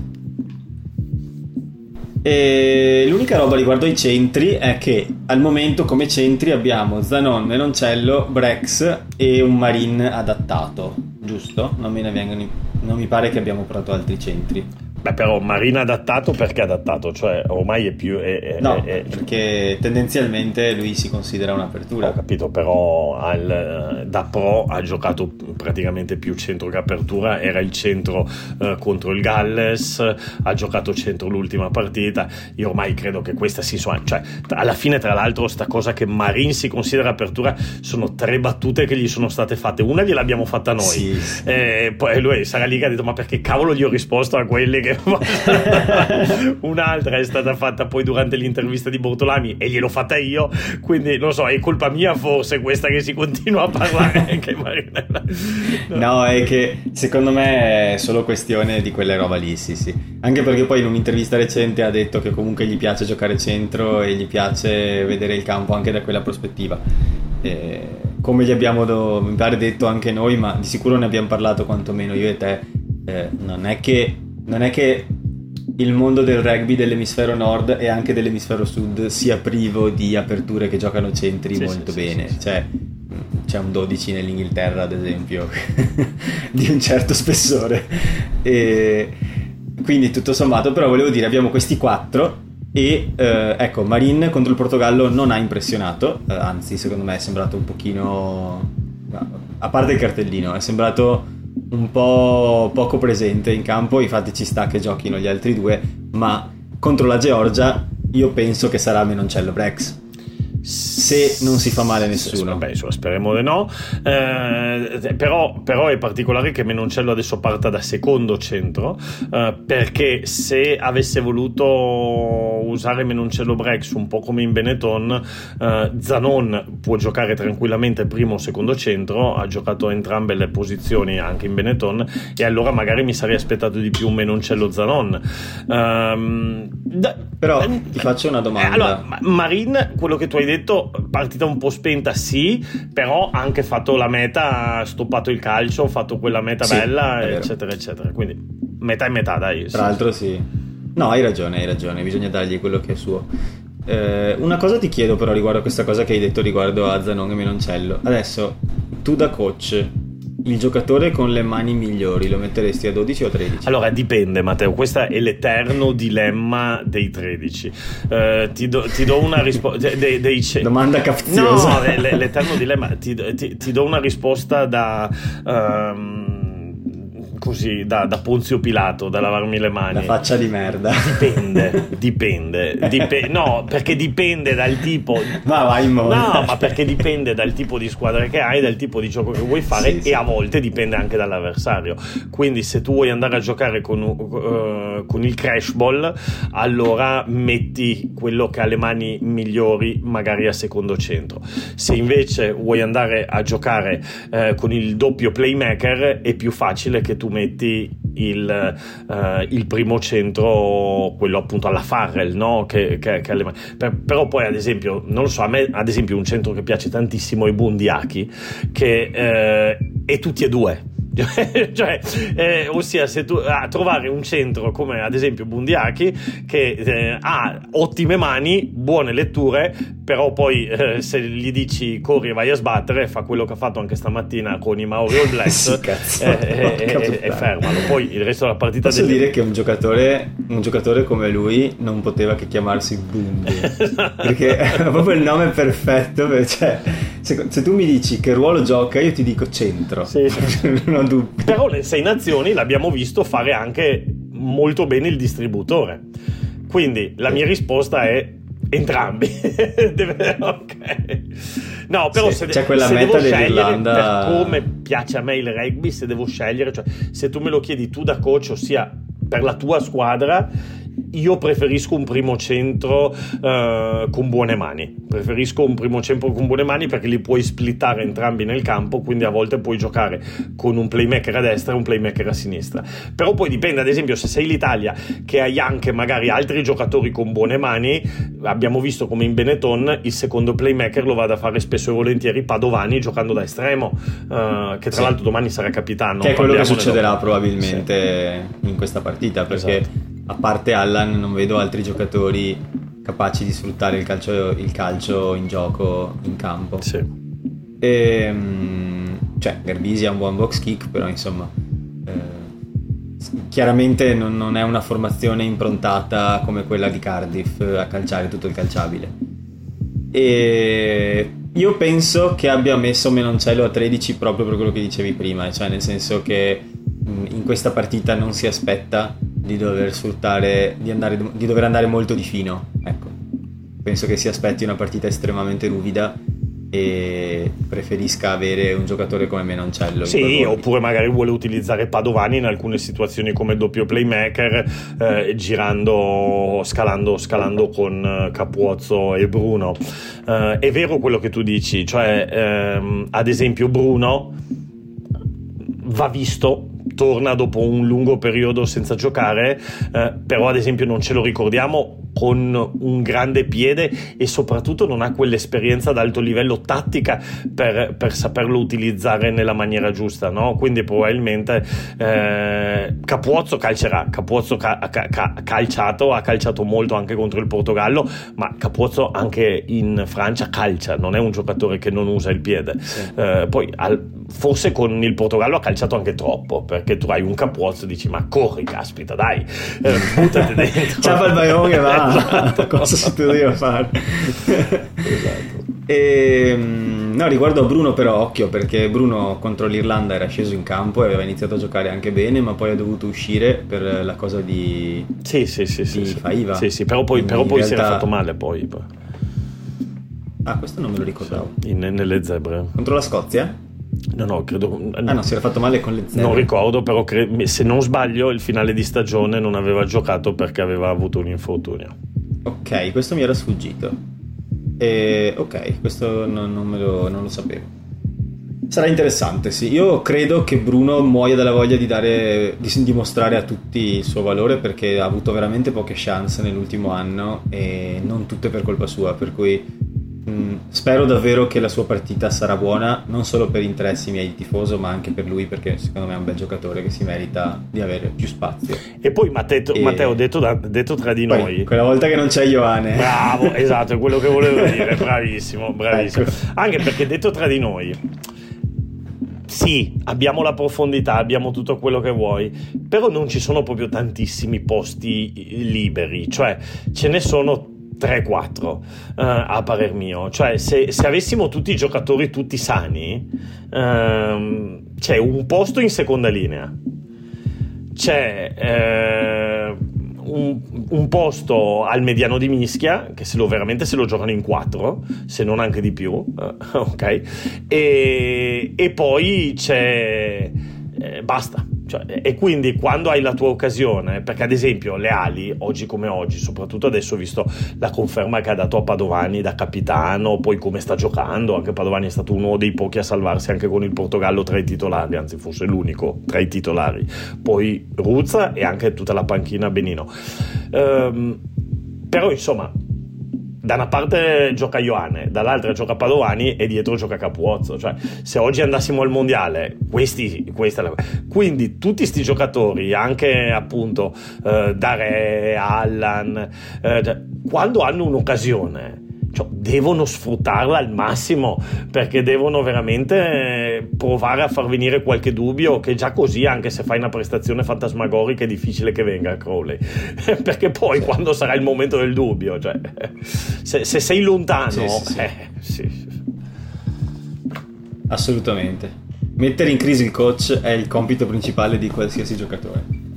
E l'unica roba riguardo ai centri è che al momento come centri abbiamo Zanon, Menoncello, Brex e un Marin adattato, giusto? Non, vengono, non mi pare che abbiamo provato altri centri. Beh, però Marina adattato perché adattato? Cioè, ormai è più. È, è- No, è- perché tendenzialmente lui si considera Ho un'apertura. capito, però al- da pro ha giocato praticamente più centro che apertura, era il centro eh, contro il Galles, ha giocato centro l'ultima partita. Io ormai credo che questa si suona. Cioè, alla fine, tra l'altro, sta cosa che Marin si considera apertura sono tre battute che gli sono state fatte. Una gliel'abbiamo fatta noi. Sì, sì. E poi lui sarà lì che ha detto: Ma perché cavolo gli ho risposto a quelli che. Un'altra è stata fatta poi durante l'intervista di Bortolami e gliel'ho fatta io. Quindi non so, è colpa mia forse questa che si continua a parlare. Marinella- No, è che secondo me è solo questione di quella roba lì, sì, sì. Anche perché poi in un'intervista recente ha detto che comunque gli piace giocare centro e gli piace vedere il campo anche da quella prospettiva. E come gli abbiamo, do- mi pare, detto anche noi, ma di sicuro ne abbiamo parlato quantomeno io e te, eh, non, è che, non è che il mondo del rugby dell'emisfero nord e anche dell'emisfero sud sia privo di aperture che giocano centri Sì, molto sì, bene. sì. Cioè, c'è un 12 nell'Inghilterra, ad esempio, di un certo spessore. E quindi, tutto sommato, però volevo dire, abbiamo questi quattro. E eh, ecco, Marin contro il Portogallo non ha impressionato, eh, anzi, secondo me è sembrato un pochino. A parte il cartellino, è sembrato un po' poco presente in campo. Infatti, ci sta che giochino gli altri due, ma contro la Georgia, io penso che sarà Menoncello Brex. Se non si fa male nessuno. Vabbè, insomma, speriamo di no. Eh, però, però è particolare che Menoncello adesso parta da secondo centro, eh, perché se avesse voluto usare Menoncello Brex un po' come in Benetton, eh, Zanon può giocare tranquillamente primo o secondo centro, ha giocato entrambe le posizioni anche in Benetton, e allora magari mi sarei aspettato di più un Menoncello Zanon. Ehm, da- Però ehm, ti faccio una domanda. eh, allora, Ma- Marin, quello che tu hai detto, partita un po' spenta, sì, però ha anche fatto la meta, ha stoppato il calcio, ha fatto quella meta Sì, bella, eccetera, eccetera. Quindi metà e metà, dai. Tra l'altro sì. No, hai ragione, hai ragione, bisogna dargli quello che è suo. Eh, una cosa ti chiedo però riguardo a questa cosa che hai detto riguardo a Zanon e Menoncello. Adesso, tu da coach, il giocatore con le mani migliori lo metteresti a 12 o a 13? Allora dipende Matteo, questo è l'eterno dilemma dei 13. Eh, ti, do, ti do una risposta... dei, dei Domanda capziosa. No, l'eterno dilemma, ti, ti- ti do una risposta da... ehm, così, da, da Ponzio Pilato, da lavarmi le mani. La faccia di merda. Dipende, dipende, dipe- no, perché dipende dal tipo. Ma vai in modo. No, ma perché dipende dal tipo di squadra che hai, dal tipo di gioco che vuoi fare Sì, e sì. a volte dipende anche dall'avversario. Quindi se tu vuoi andare a giocare con, eh, con il crash ball, allora metti quello che ha le mani migliori magari a secondo centro. Se invece vuoi andare a giocare eh, con il doppio playmaker, è più facile che tu metti il, eh, il primo centro, quello appunto alla Farrell, no? che, che- che ha le mani. Per- però poi ad esempio, non lo so, a me ad esempio un centro che piace tantissimo è Bundiaki, che eh, è tutti e due. cioè, eh, ossia, se tu a trovare un centro come ad esempio Bundiaki che eh, ha ottime mani, buone letture, però poi eh, se gli dici corri e vai a sbattere, fa quello che ha fatto anche stamattina con i Mauri All Blacks cazzo. eh, eh, eh, e fermalo. Poi il resto della partita Posso del- dire che un giocatore, un giocatore come lui non poteva che chiamarsi Bundy perché era proprio il nome perfetto per- cioè, se, se, tu mi dici che ruolo gioca, io ti dico centro. Sì, non dubbi. Però nel Sei Nazioni l'abbiamo visto fare anche molto bene il distributore. Quindi la mia risposta è entrambi. Deve... ok. No, però sì, se, c'è quella se meta devo dell'Irlanda... per come piace a me il rugby, se devo scegliere, cioè se tu me lo chiedi tu da coach, ossia per la tua squadra, io preferisco un primo centro uh, con buone mani. Preferisco un primo centro con buone mani perché li puoi splittare entrambi nel campo, quindi a volte puoi giocare con un playmaker a destra e un playmaker a sinistra. Però poi dipende, ad esempio, se sei l'Italia che hai anche magari altri giocatori con buone mani, abbiamo visto come in Benetton il secondo playmaker lo vada a fare spesso e volentieri Padovani giocando da estremo, uh, che tra sì. l'altro domani sarà capitano. Che è quello che succederà dopo. probabilmente sì. in questa partita perché esatto. A parte Allan non vedo altri giocatori capaci di sfruttare il calcio, il calcio in gioco in campo. Sì. E, ehm, cioè, Garbisi ha un buon box kick, però insomma, eh, chiaramente non, non, è una formazione improntata come quella di Cardiff a calciare tutto il calciabile. E io penso che abbia messo Menoncello a 13 proprio per quello che dicevi prima, cioè nel senso che in questa partita non si aspetta di dover sfruttare, di, andare, di dover andare molto di fino. Ecco. Penso che si aspetti una partita estremamente ruvida e preferisca avere un giocatore come Menoncello. Sì, oppure magari vuole utilizzare Padovani in alcune situazioni come doppio playmaker, eh, girando, scalando, scalando con eh, Capuozzo e Bruno. Eh, è vero quello che tu dici, cioè ehm, ad esempio Bruno va visto torna dopo un lungo periodo senza giocare, eh, però ad esempio non ce lo ricordiamo con un grande piede e soprattutto non ha quell'esperienza ad alto livello tattica per, per saperlo utilizzare nella maniera giusta, no? quindi probabilmente eh, Capuozzo calcerà, Capuozzo ca- ca- ca- calciato, ha calciato molto anche contro il Portogallo, ma Capuozzo anche in Francia calcia, non è un giocatore che non usa il piede. Sì. Eh, poi al, forse con il Portogallo ha calciato anche troppo, perché tu hai un Capuozzo e dici ma corri, caspita, dai, eh, buttati dentro. Ciao il Bayonne va esatto. cosa si poteva fare esatto. e, ehm, no, riguardo a Bruno però occhio perché Bruno contro l'Irlanda era sceso in campo e aveva iniziato a giocare anche bene ma poi ha dovuto uscire per la cosa di sì sì sì, sì, Faiva sì, sì, però poi, però poi realtà... si era fatto male poi ah questo non me lo ricordavo sì, in, nelle zebre contro la Scozia? No, no, credo. Ah, no, si era fatto male con le zebre. Non ricordo, però cre- se non sbaglio, il finale di stagione non aveva giocato perché aveva avuto un infortunio. Ok, questo mi era sfuggito. E, ok, questo non, non, lo, non, lo, sapevo. Sarà interessante, sì. Io credo che Bruno muoia dalla voglia di, dare, di dimostrare a tutti il suo valore perché ha avuto veramente poche chance nell'ultimo anno e non tutte per colpa sua, per cui spero davvero che la sua partita sarà buona, non solo per interessi miei di tifoso, ma anche per lui, perché secondo me è un bel giocatore che si merita di avere più spazio. E poi Matteo, e... Matteo detto, da, detto, tra di poi, noi. Quella volta che non c'è Ioane. Bravo, esatto, è quello che volevo dire, bravissimo, bravissimo. Ecco. Anche perché detto tra di noi. Sì, abbiamo la profondità, abbiamo tutto quello che vuoi, però non ci sono proprio tantissimi posti liberi, cioè ce ne sono 3-4 uh, eh, a parer mio. Cioè, se, se, avessimo tutti i giocatori tutti sani, uh, c'è un posto in seconda linea, c'è uh, un, un, posto al mediano di mischia, che se lo, veramente se lo giocano in 4, se non anche di più, eh, ok? E, e poi c'è... Eh, basta cioè, e quindi quando hai la tua occasione, perché ad esempio le ali, oggi come oggi, soprattutto adesso visto la conferma che ha dato a Padovani da capitano, poi come sta giocando, anche Padovani è stato uno dei pochi a salvarsi anche con il Portogallo tra i titolari, anzi forse l'unico tra i titolari, poi Ruzza e anche tutta la panchina Benino. Ehm, però insomma da una parte gioca Ioane, dall'altra gioca Padovani e dietro gioca Capuozzo. Cioè, se oggi andassimo al mondiale, questi, questa la... quindi tutti questi giocatori, anche appunto eh, Dare, Allan, eh, cioè, quando hanno un'occasione cioè, devono sfruttarla al massimo perché devono veramente provare a far venire qualche dubbio che già così anche se fai una prestazione fantasmagorica è difficile che venga Crowley perché poi sì. quando sarà il momento del dubbio cioè, se, se, sei lontano sì, sì, eh, assolutamente. Mettere in crisi il coach è il compito principale di qualsiasi giocatore.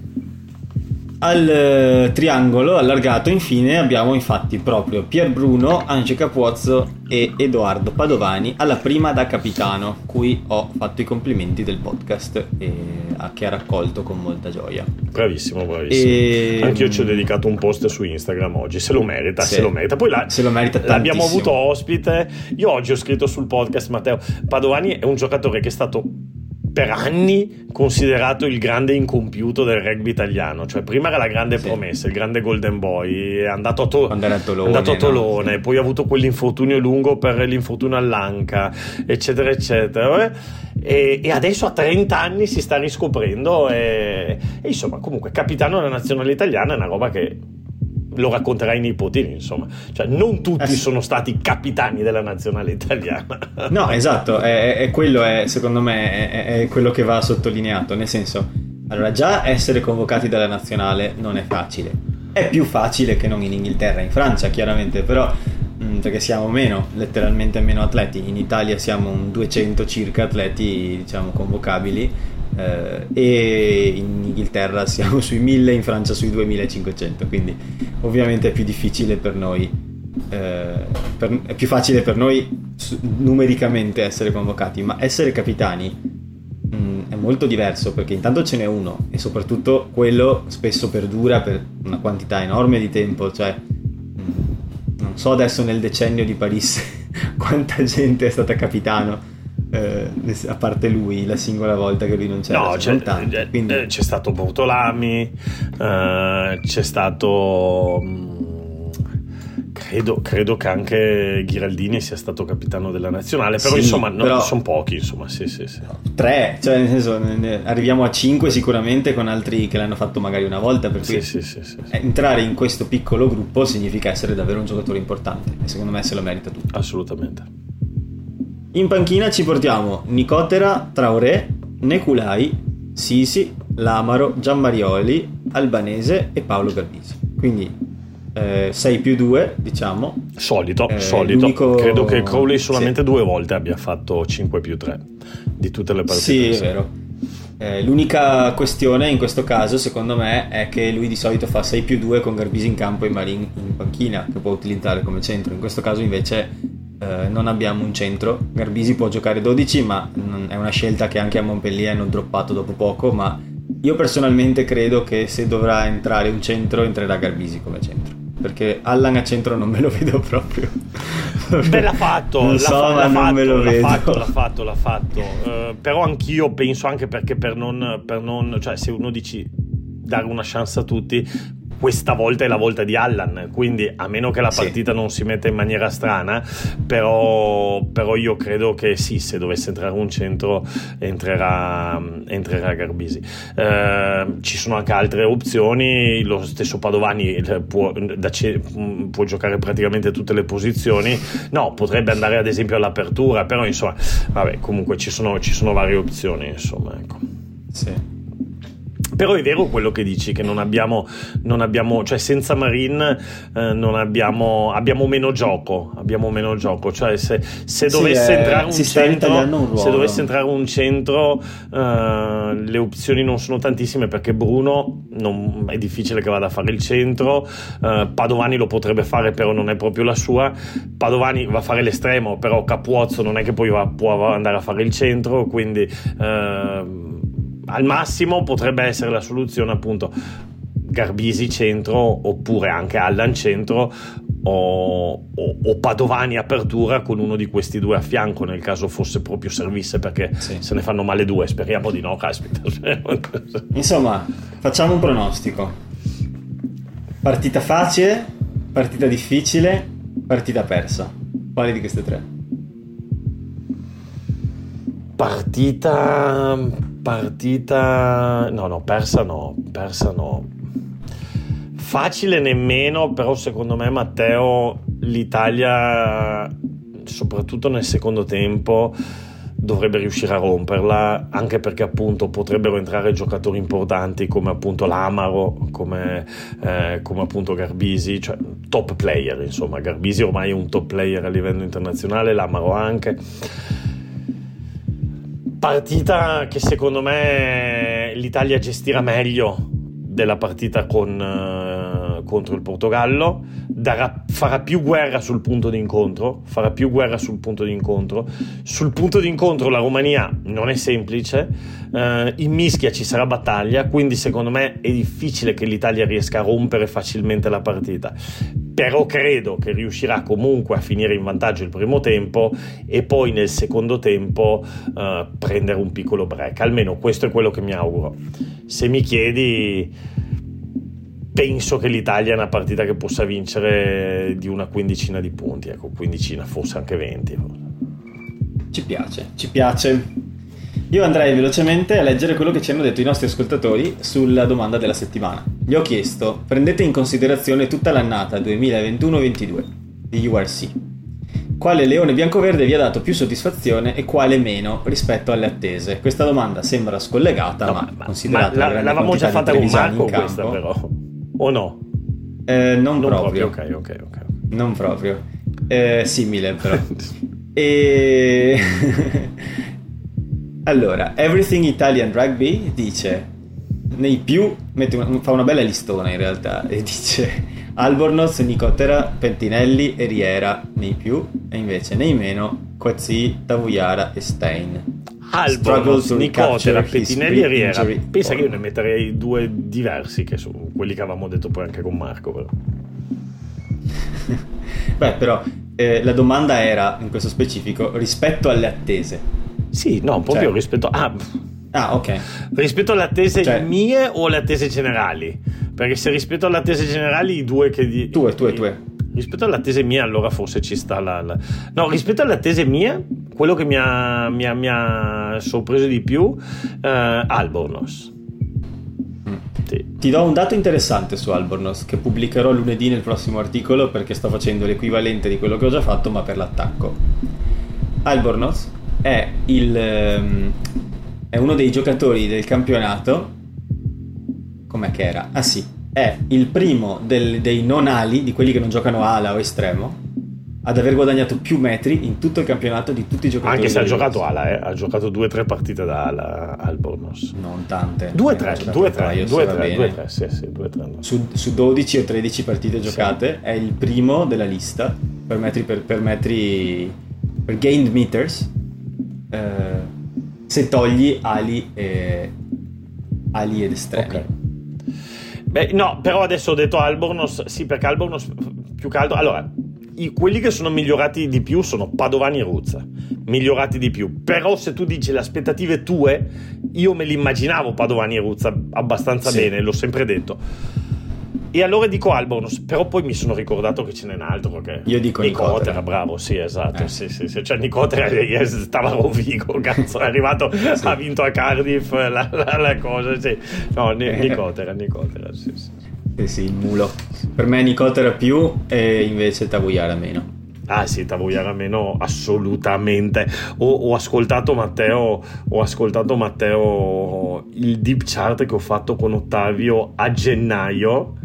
Al eh, triangolo allargato infine abbiamo infatti proprio Pier Bruno, Ange Capuozzo e Edoardo Padovani alla prima da capitano, cui ho fatto i complimenti del podcast e a che ha raccolto con molta gioia. Bravissimo, bravissimo. E... Anch'io ci ho dedicato un post su Instagram oggi, se lo merita, sì, se lo merita. Poi la, se lo merita l'abbiamo avuto ospite. Io oggi ho scritto sul podcast, Matteo, Padovani è un giocatore che è stato per anni considerato il grande incompiuto del rugby italiano. Cioè, prima era la grande sì. promessa, il grande Golden Boy, è andato a, to- Tolone, andato a Tolone no? poi ha avuto quell'infortunio lungo per l'infortunio all'anca, eccetera, eccetera. E, e, adesso a 30 anni si sta riscoprendo. E, e insomma, comunque, capitano della nazionale italiana è una roba che lo racconterai ai nipotini, insomma. Cioè, non tutti eh sì. sono stati capitani della nazionale italiana. No, esatto, è, è quello, è, secondo me, è, è, quello che va sottolineato, nel senso, allora già essere convocati dalla nazionale non è facile. È più facile che non in Inghilterra, in Francia, chiaramente, però mm, perché siamo meno, letteralmente meno atleti. In Italia siamo un 200 circa atleti, diciamo, convocabili eh, e in Inghilterra siamo sui 1000, in Francia sui 2500, quindi ovviamente è più difficile per noi, eh, per, è più facile per noi numericamente essere convocati, ma essere capitani mh, mm, è molto diverso perché intanto ce n'è uno e soprattutto quello spesso perdura per una quantità enorme di tempo, cioè mh, mm, non so adesso nel decennio di París quanta gente è stata capitano eh, a parte lui la singola volta che lui non c'era no, c'è, tanti, eh, quindi... Eh, c'è stato Bortolami eh, c'è stato mm, credo, credo, che anche Ghiraldini sia stato capitano della nazionale però sì, insomma però... sono pochi insomma sì sì sì. Tre cioè nel senso arriviamo a cinque sicuramente con altri che l'hanno fatto magari una volta perché sì, sì, sì, entrare in questo piccolo gruppo significa essere davvero un giocatore importante e secondo me se lo merita tutto. Assolutamente in panchina ci portiamo Nicotera, Traoré, Neculai, Sisi, Lamaro, Giammarioli, Albanese e Paolo Garbisi. Quindi eh, 6 più 2, diciamo. Solito, eh, solito. L'unico... Credo che Crowley solamente sì. due volte abbia fatto 5 più 3 di tutte le partite. Sì, è vero. Eh, l'unica questione in questo caso, secondo me, è che lui di solito fa 6 più 2 con Garbisi in campo e Marin in panchina, che può utilizzare come centro. In questo caso, invece, eh, non abbiamo un centro. Garbisi può giocare 12, ma è una scelta che anche a Montpellier hanno droppato dopo poco. Ma io personalmente credo che se dovrà entrare un centro, entrerà Garbisi come centro. Perché Allan a centro non me lo vedo proprio. Beh, l'ha fatto, non l'ha, so, fa- l'ha non fatto, me lo l'ha vedo. Fatto, l'ha fatto, l'ha fatto. Uh, però anch'io penso anche perché per non, per non, cioè se uno dici dare una chance a tutti, questa volta è la volta di Allan, quindi a meno che la partita sì. non si metta in maniera strana, però, però, io credo che sì, se dovesse entrare un centro entrerà, entrerà Garbisi. Eh, ci sono anche altre opzioni, lo stesso Padovani eh, può, può, giocare praticamente tutte le posizioni, no, potrebbe andare ad esempio all'apertura, però insomma, vabbè, comunque ci sono, ci sono varie opzioni, insomma, ecco. Sì. Però è vero quello che dici, che non abbiamo, non abbiamo cioè senza Marine eh, non abbiamo, abbiamo meno gioco, abbiamo meno gioco, cioè se, se dovesse sì, entrare un centro, un se dovesse entrare un centro eh, le opzioni non sono tantissime perché Bruno non, è difficile che vada a fare il centro, eh, Padovani lo potrebbe fare però non è proprio la sua, Padovani va a fare l'estremo però Capuozzo non è che poi va, può andare a fare il centro, quindi eh, al massimo potrebbe essere la soluzione appunto Garbisi centro oppure anche Allan centro o, o, o, Padovani apertura con uno di questi due a fianco nel caso fosse proprio servisse perché sì. se ne fanno male due speriamo di no caspita insomma facciamo un pronostico partita facile partita difficile partita persa quale di queste tre? partita partita no no persa no persa no. Facile nemmeno però secondo me Matteo l'Italia soprattutto nel secondo tempo dovrebbe riuscire a romperla anche perché appunto potrebbero entrare giocatori importanti come appunto l'Amaro come, eh, come appunto Garbisi cioè top player insomma. Garbisi ormai è un top player a livello internazionale l'Amaro anche Partita che secondo me l'Italia gestirà meglio della partita con, uh, contro il Portogallo, darà, farà più guerra sul punto di incontro, farà più guerra sul punto di incontro. Sul punto di incontro la Romania non è semplice, uh, in mischia ci sarà battaglia, quindi secondo me è difficile che l'Italia riesca a rompere facilmente la partita. Però credo che riuscirà comunque a finire in vantaggio il primo tempo e poi nel secondo tempo uh, prendere un piccolo break. Almeno questo è quello che mi auguro. Se mi chiedi penso che l'Italia è una partita che possa vincere di una quindicina di punti, ecco, quindicina, forse anche 20. Ci piace, ci piace. Io andrei velocemente a leggere quello che ci hanno detto i nostri ascoltatori sulla domanda della settimana. Gli ho chiesto, prendete in considerazione tutta l'annata 2021-22 di URC. Quale leone biancoverde vi ha dato più soddisfazione e quale meno rispetto alle attese? Questa domanda sembra scollegata, no, ma, ma considerata ma la, l'avevamo già fatta con Marco questa però, o no? Eh, non, non proprio. proprio. Ok, ok, ok. Non proprio. Eh, simile però. e... Allora, Everything Italian Rugby dice nei più, una, fa una bella listona in realtà e dice Albornoz, Nicotera, Pentinelli e Riera nei più e invece nei meno Quazzi, Tavuyara e Stein. Albornoz, Nicotera, Pentinelli e Riera. Pensa che io ne metterei due diversi che sono quelli che avevamo detto poi anche con Marco. Però. Beh, però eh, la domanda era in questo specifico rispetto alle attese sì, no, proprio cioè... rispetto a... Ah, ok. Rispetto alle attese cioè... mie o alle attese generali? Perché se rispetto alle attese generali, i due che... Di... Tue, tue, tue. Rispetto alle attese mie, allora forse ci sta la, la... No, rispetto alle attese mie, quello che mi ha, mi ha, mi ha sorpreso di più, eh, Albornoz. Mm. Sì. Ti do un dato interessante su Albornoz che pubblicherò lunedì nel prossimo articolo perché sto facendo l'equivalente di quello che ho già fatto ma per l'attacco. Albornoz è, il, ehm, è uno dei giocatori del campionato. Com'è che era? Ah sì, è il primo del, dei non ali, di quelli che non giocano ala o estremo, ad aver guadagnato più metri in tutto il campionato di tutti i giocatori. Anche se ha giocato ala, eh? ha giocato due o tre partite da ala al bonus. Non tante. Due o tre, due o tre, due o tre, due tre, sì, sì, due, tre. Su, su 12 o 13 partite giocate sì. è il primo della lista per metri, per, per metri, per gained meters eh, se togli ali, e, ali ed estremi. Okay. Beh, no, però adesso ho detto Albornoz, sì, perché Albornoz più caldo. Allora, i, quelli che sono migliorati di più sono Padovani e Ruzza, migliorati di più. Però se tu dici le aspettative tue, io me li immaginavo Padovani e Ruzza abbastanza sì. bene, l'ho sempre detto. E allora dico Albornoz, però poi mi sono ricordato che ce n'è un altro. Che... Io dico Nicotera. bravo, sì, esatto. Eh. Sì, sì, sì. Cioè, Nicotera stava a Rovigo, cazzo, è arrivato, sì. ha vinto a Cardiff la, la, la cosa. Sì. No, Nicotera, Nicotera, sì, sì. Sì, sì, il mulo. Per me Nicotera più e invece Tavuiara meno. Ah sì, Tavuiara meno assolutamente. Ho, ho, ascoltato Matteo, ho ascoltato Matteo il deep chart che ho fatto con Ottavio a gennaio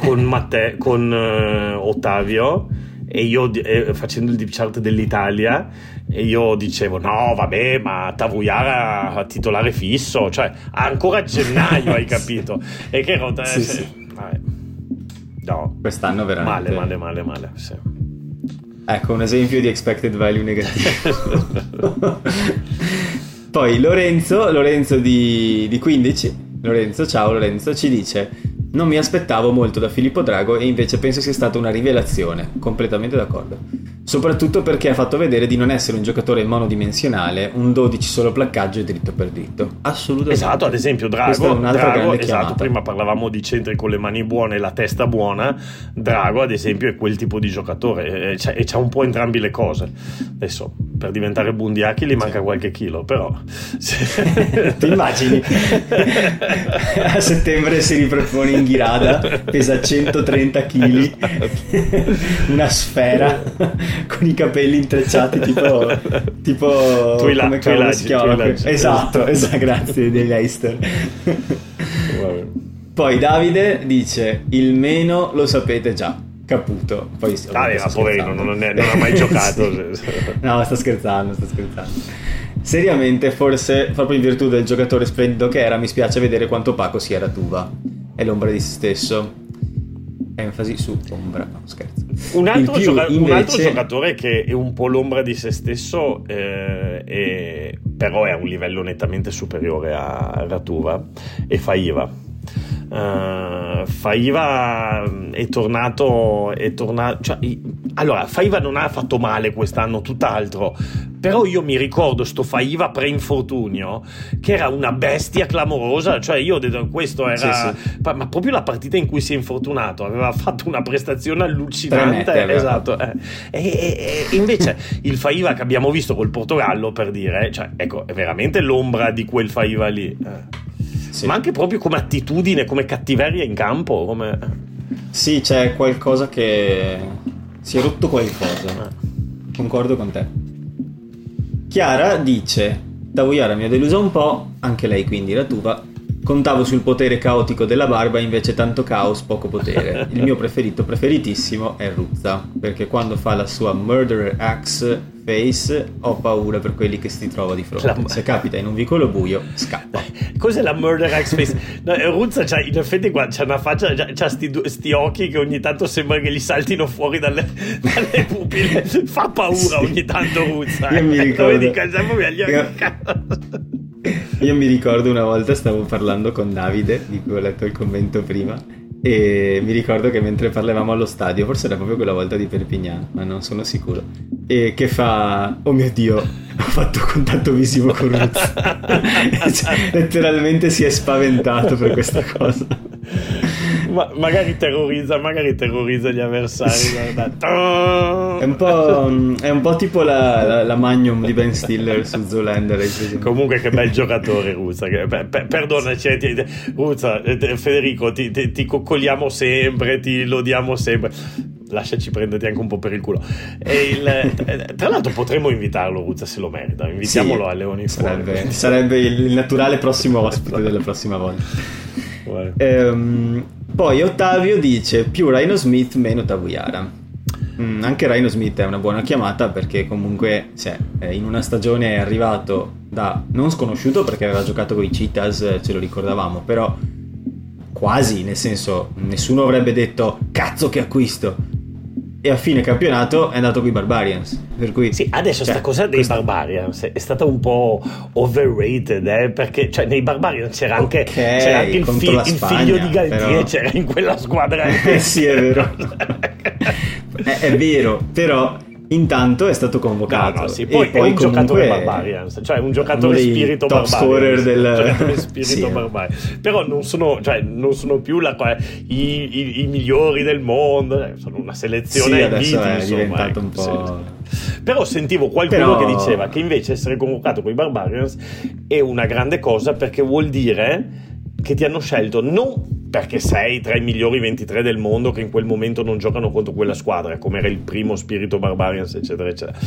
con, Matte, con uh, Ottavio e io eh, facendo il deep chart dell'Italia e io dicevo no vabbè ma Tavuiara titolare fisso cioè ancora a gennaio hai capito? E che rotta sì, se... sì. no. Quest'anno veramente male male male male sì. ecco un esempio di expected value negativo. Poi Lorenzo Lorenzo di, di 15 Lorenzo ciao Lorenzo ci dice non mi aspettavo molto da Filippo Drago e invece penso sia stata una rivelazione, completamente d'accordo. Soprattutto perché ha fatto vedere di non essere un giocatore monodimensionale, un 12 solo placcaggio e dritto per dritto. Assolutamente. Esatto, ad esempio Drago, Drago esatto, prima parlavamo di centri con le mani buone e la testa buona, Drago ad esempio è quel tipo di giocatore e c'ha, un po' entrambi le cose. Adesso per diventare Bundiachi gli manca qualche chilo, però... Ti immagini? a settembre si ripropone in ghirada, pesa 130 kg, una sfera con i capelli intrecciati tipo... tipo Twila, come Twila, si chiama? Esatto, esatto, grazie, dei Leicester. Poi Davide dice, il meno lo sapete già. Caputo. Poi, ah, ma poverino, non, non, non, ha mai giocato. sì. No, sto scherzando, sto scherzando. seriamente, forse proprio in virtù del giocatore splendido che era, mi spiace vedere quanto opaco sia Ratuva. È l'ombra di se stesso. Enfasi su ombra, no scherzo. Un altro, gioca- invece... un altro, giocatore che è un po' l'ombra di se stesso, eh, è, però è a un livello nettamente superiore a Ratuva, è Faiva Uh, Faiva è tornato, è tornato cioè, allora Faiva non ha fatto male quest'anno tutt'altro però io mi ricordo sto Faiva pre-infortunio che era una bestia clamorosa cioè io ho detto questo era sì, sì. ma proprio la partita in cui si è infortunato aveva fatto una prestazione allucinante mette, esatto eh. e, e, invece il Faiva che abbiamo visto col Portogallo per dire cioè, ecco è veramente l'ombra di quel Faiva lì eh sì. ma anche proprio come attitudine, come cattiveria in campo. Come... Sì, c'è qualcosa che si è rotto qualcosa. Eh. Concordo con te. Chiara dice: Tavoiara mi ha deluso un po', anche lei quindi la tuva. Contavo sul potere caotico della barba, invece tanto caos, poco potere. Il mio preferito, preferitissimo è Ruzza, perché quando fa la sua Murderer Axe face ho paura per quelli che si trova di fronte. La... Se capita in un vicolo buio, scappa. Cos'è la Murder Axe face? No, Ruzza c'ha, in effetti qua c'ha una faccia, c'ha sti, sti, occhi che ogni tanto sembra che gli saltino fuori dalle, dalle pupille. Fa paura sì. ogni tanto Ruzza. Io mi ricordo... Dico, io... Io mi ricordo una volta stavo parlando con Davide, di cui ho letto il commento prima, e mi ricordo che mentre parlavamo allo stadio, forse era proprio quella volta di Perpignan, ma non sono sicuro, e che fa, oh mio Dio, ho fatto contatto visivo con Ruz. cioè, letteralmente si è spaventato per questa cosa. Ma, magari terrorizza, magari terrorizza gli avversari. è, un po', è un po' tipo la, la, la Magnum di Ben Stiller su Zoolander. Comunque, che bel giocatore, Ruzza. Che, per, perdonaci, ti, Ruzza, eh, Federico, ti, ti, ti coccoliamo sempre, ti lodiamo sempre lasciaci prenderti anche un po' per il culo. Il, eh, tra l'altro potremmo invitarlo, Ruzza, se lo merita. Invitiamolo sì, a Leoni sarebbe, sarebbe, il naturale prossimo ospite della prossima volta. Ehm, poi Ottavio dice più Rhino Smith meno Tavuyara. Mm, anche Rhino Smith è una buona chiamata perché comunque cioè, in una stagione è arrivato da non sconosciuto perché aveva giocato con i Cheetahs, ce lo ricordavamo, però quasi, nel senso nessuno avrebbe detto cazzo che acquisto e a fine campionato è andato con i Barbarians. Per cui, sì, adesso cioè, sta cosa dei questa... Barbarians è stata un po' overrated, eh, perché cioè, nei Barbarians c'era anche, okay, c'era anche il, fi- Spagna, il, figlio di Galtier, però... c'era in quella squadra. eh sì, è vero. è, è vero, però Intanto è stato convocato. No, no, sì. poi, e poi è un giocatore Barbarians, cioè un giocatore spirito top scorer del giocatore spirito sì. Barbarians. Però non sono, cioè, non sono più la, i, i, i, migliori del mondo, eh, sono una selezione sì, adesso miti, è insomma, diventato ecco, un po'. Sì. Però sentivo qualcuno Però... che diceva che invece essere convocato con i Barbarians è una grande cosa perché vuol dire che ti hanno scelto non perché sei tra i migliori 23 del mondo che in quel momento non giocano contro quella squadra, come era il primo Spirito Barbarians, eccetera, eccetera.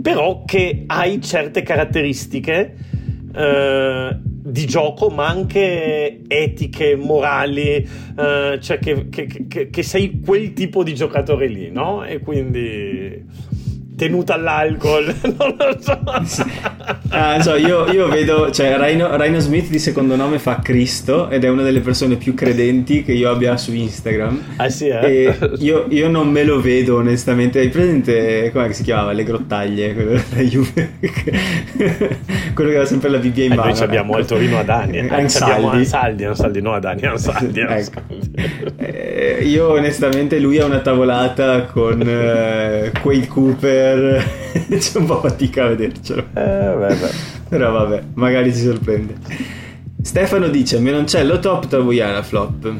Però che hai certe caratteristiche eh, di gioco, ma anche etiche, morali, eh, cioè che, che, che, che sei quel tipo di giocatore lì, no? E quindi tenuta all'alcol, non lo so. Ah, so io, io, vedo, cioè Rhino, Rhino, Smith di secondo nome fa Cristo ed è una delle persone più credenti che io abbia su Instagram. Ah sì, eh? io, io, non me lo vedo onestamente. Hai presente, come si chiamava? Le grottaglie, quello della Juve. quello che aveva sempre la BBA in mano. Eh, noi abbiamo al Torino ad Anni. Eh, Ansaldi. Ansaldi, Ansaldi, no ad Anni, Ansaldi. ecco. eh, io onestamente lui ha una tavolata con eh, Quaid Cooper trailer c'è un po' fatica a vedercelo. Eh, vabbè. Però vabbè, magari si sorprende. Stefano dice: Menoncello top, Travuiana flop.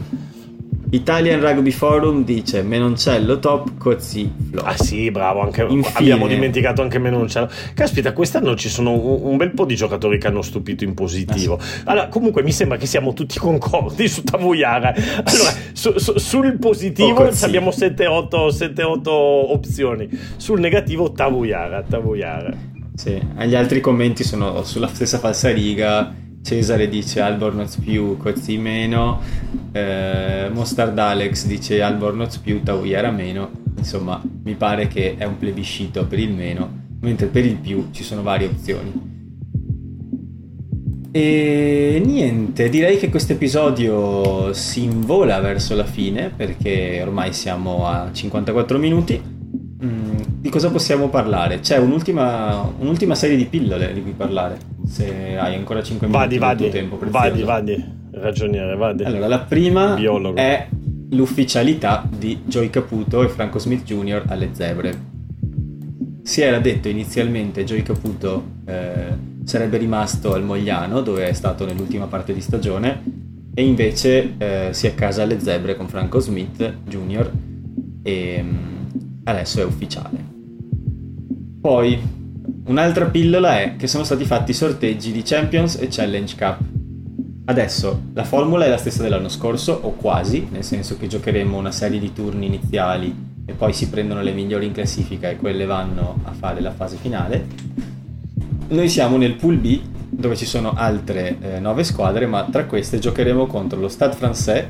Italian Rugby Forum dice Menoncello top, Cozzi flop. Ah sì, bravo, anche, Infine, abbiamo dimenticato anche Menoncello. Caspita, quest'anno ci sono un, un, bel po' di giocatori che hanno stupito in positivo. Ah. Allora, comunque mi sembra che siamo tutti concordi su Tavoiara. Allora, su, su, sul positivo oh, abbiamo 7-8 opzioni, sul negativo Tavoiara, Tavoiara. Sì, gli altri commenti sono sulla stessa falsa riga Cesare dice Albornoz più, Cozzi meno, eh, Mostard Alex dice Albornoz più, Tauiera meno, insomma mi pare che è un plebiscito per il meno, mentre per il più ci sono varie opzioni. E niente, direi che questo episodio si invola verso la fine perché ormai siamo a 54 minuti. Mm, di cosa possiamo parlare? C'è un'ultima, un'ultima, serie di pillole di cui parlare, se hai ancora 5 minuti vadi, di tempo prezioso. Vadi, vadi, ragioniere, vadi. Allora, la prima Biologo. è l'ufficialità di Joey Caputo e Franco Smith Jr. alle zebre. Si era detto inizialmente Joey Caputo eh, sarebbe rimasto al Mogliano, dove è stato nell'ultima parte di stagione, e invece eh, si accasa alle zebre con Franco Smith Jr. e um, adesso è ufficiale. Poi un'altra pillola è che sono stati fatti sorteggi di Champions e Challenge Cup Adesso la formula è la stessa dell'anno scorso, o quasi, nel senso che giocheremo una serie di turni iniziali e poi si prendono le migliori in classifica e quelle vanno a fare la fase finale. Noi siamo nel pool B, dove ci sono altre eh, nove squadre, ma tra queste giocheremo contro lo Stade Français,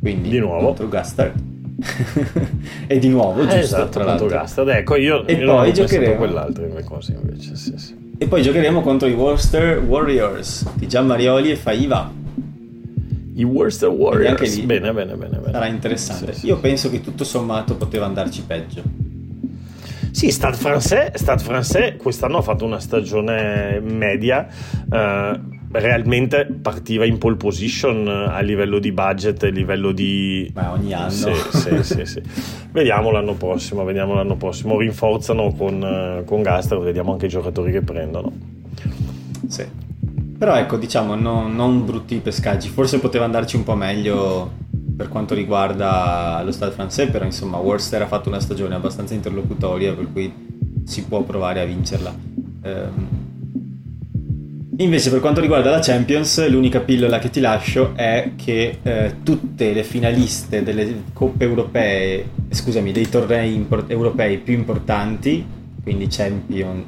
quindi di nuovo. contro Gastard. e di nuovo, giusto? Esatto, tra contro Gastard. Ecco, io, e io poi giocheremo quell'altro invece, sì, sì. E poi giocheremo contro i Worcester Warriors di Gianmarioli e Faiva. I Worcester Warriors. Bene, bene, bene, bene. Sarà interessante. Sì, Io penso che tutto sommato poteva andarci peggio. Sì, Stade Français, Stade Français quest'anno ha fatto una stagione media. Uh, realmente partiva in pole position eh, a livello di budget e livello di... Beh, ogni anno. Sì, sì, sì, sì. Vediamo l'anno prossimo, vediamo l'anno prossimo. Rinforzano con, eh, con Gaster, vediamo anche i giocatori che prendono. Sì. Però ecco, diciamo, no, non brutti pescaggi. Forse poteva andarci un po' meglio per quanto riguarda lo Stade francese, però insomma Worcester ha fatto una stagione abbastanza interlocutoria, per cui si può provare a vincerla. Ehm, Invece per quanto riguarda la Champions, l'unica pillola che ti lascio è che eh, tutte le finaliste delle coppe europee, scusami, dei tornei import- europei più importanti, quindi Champion,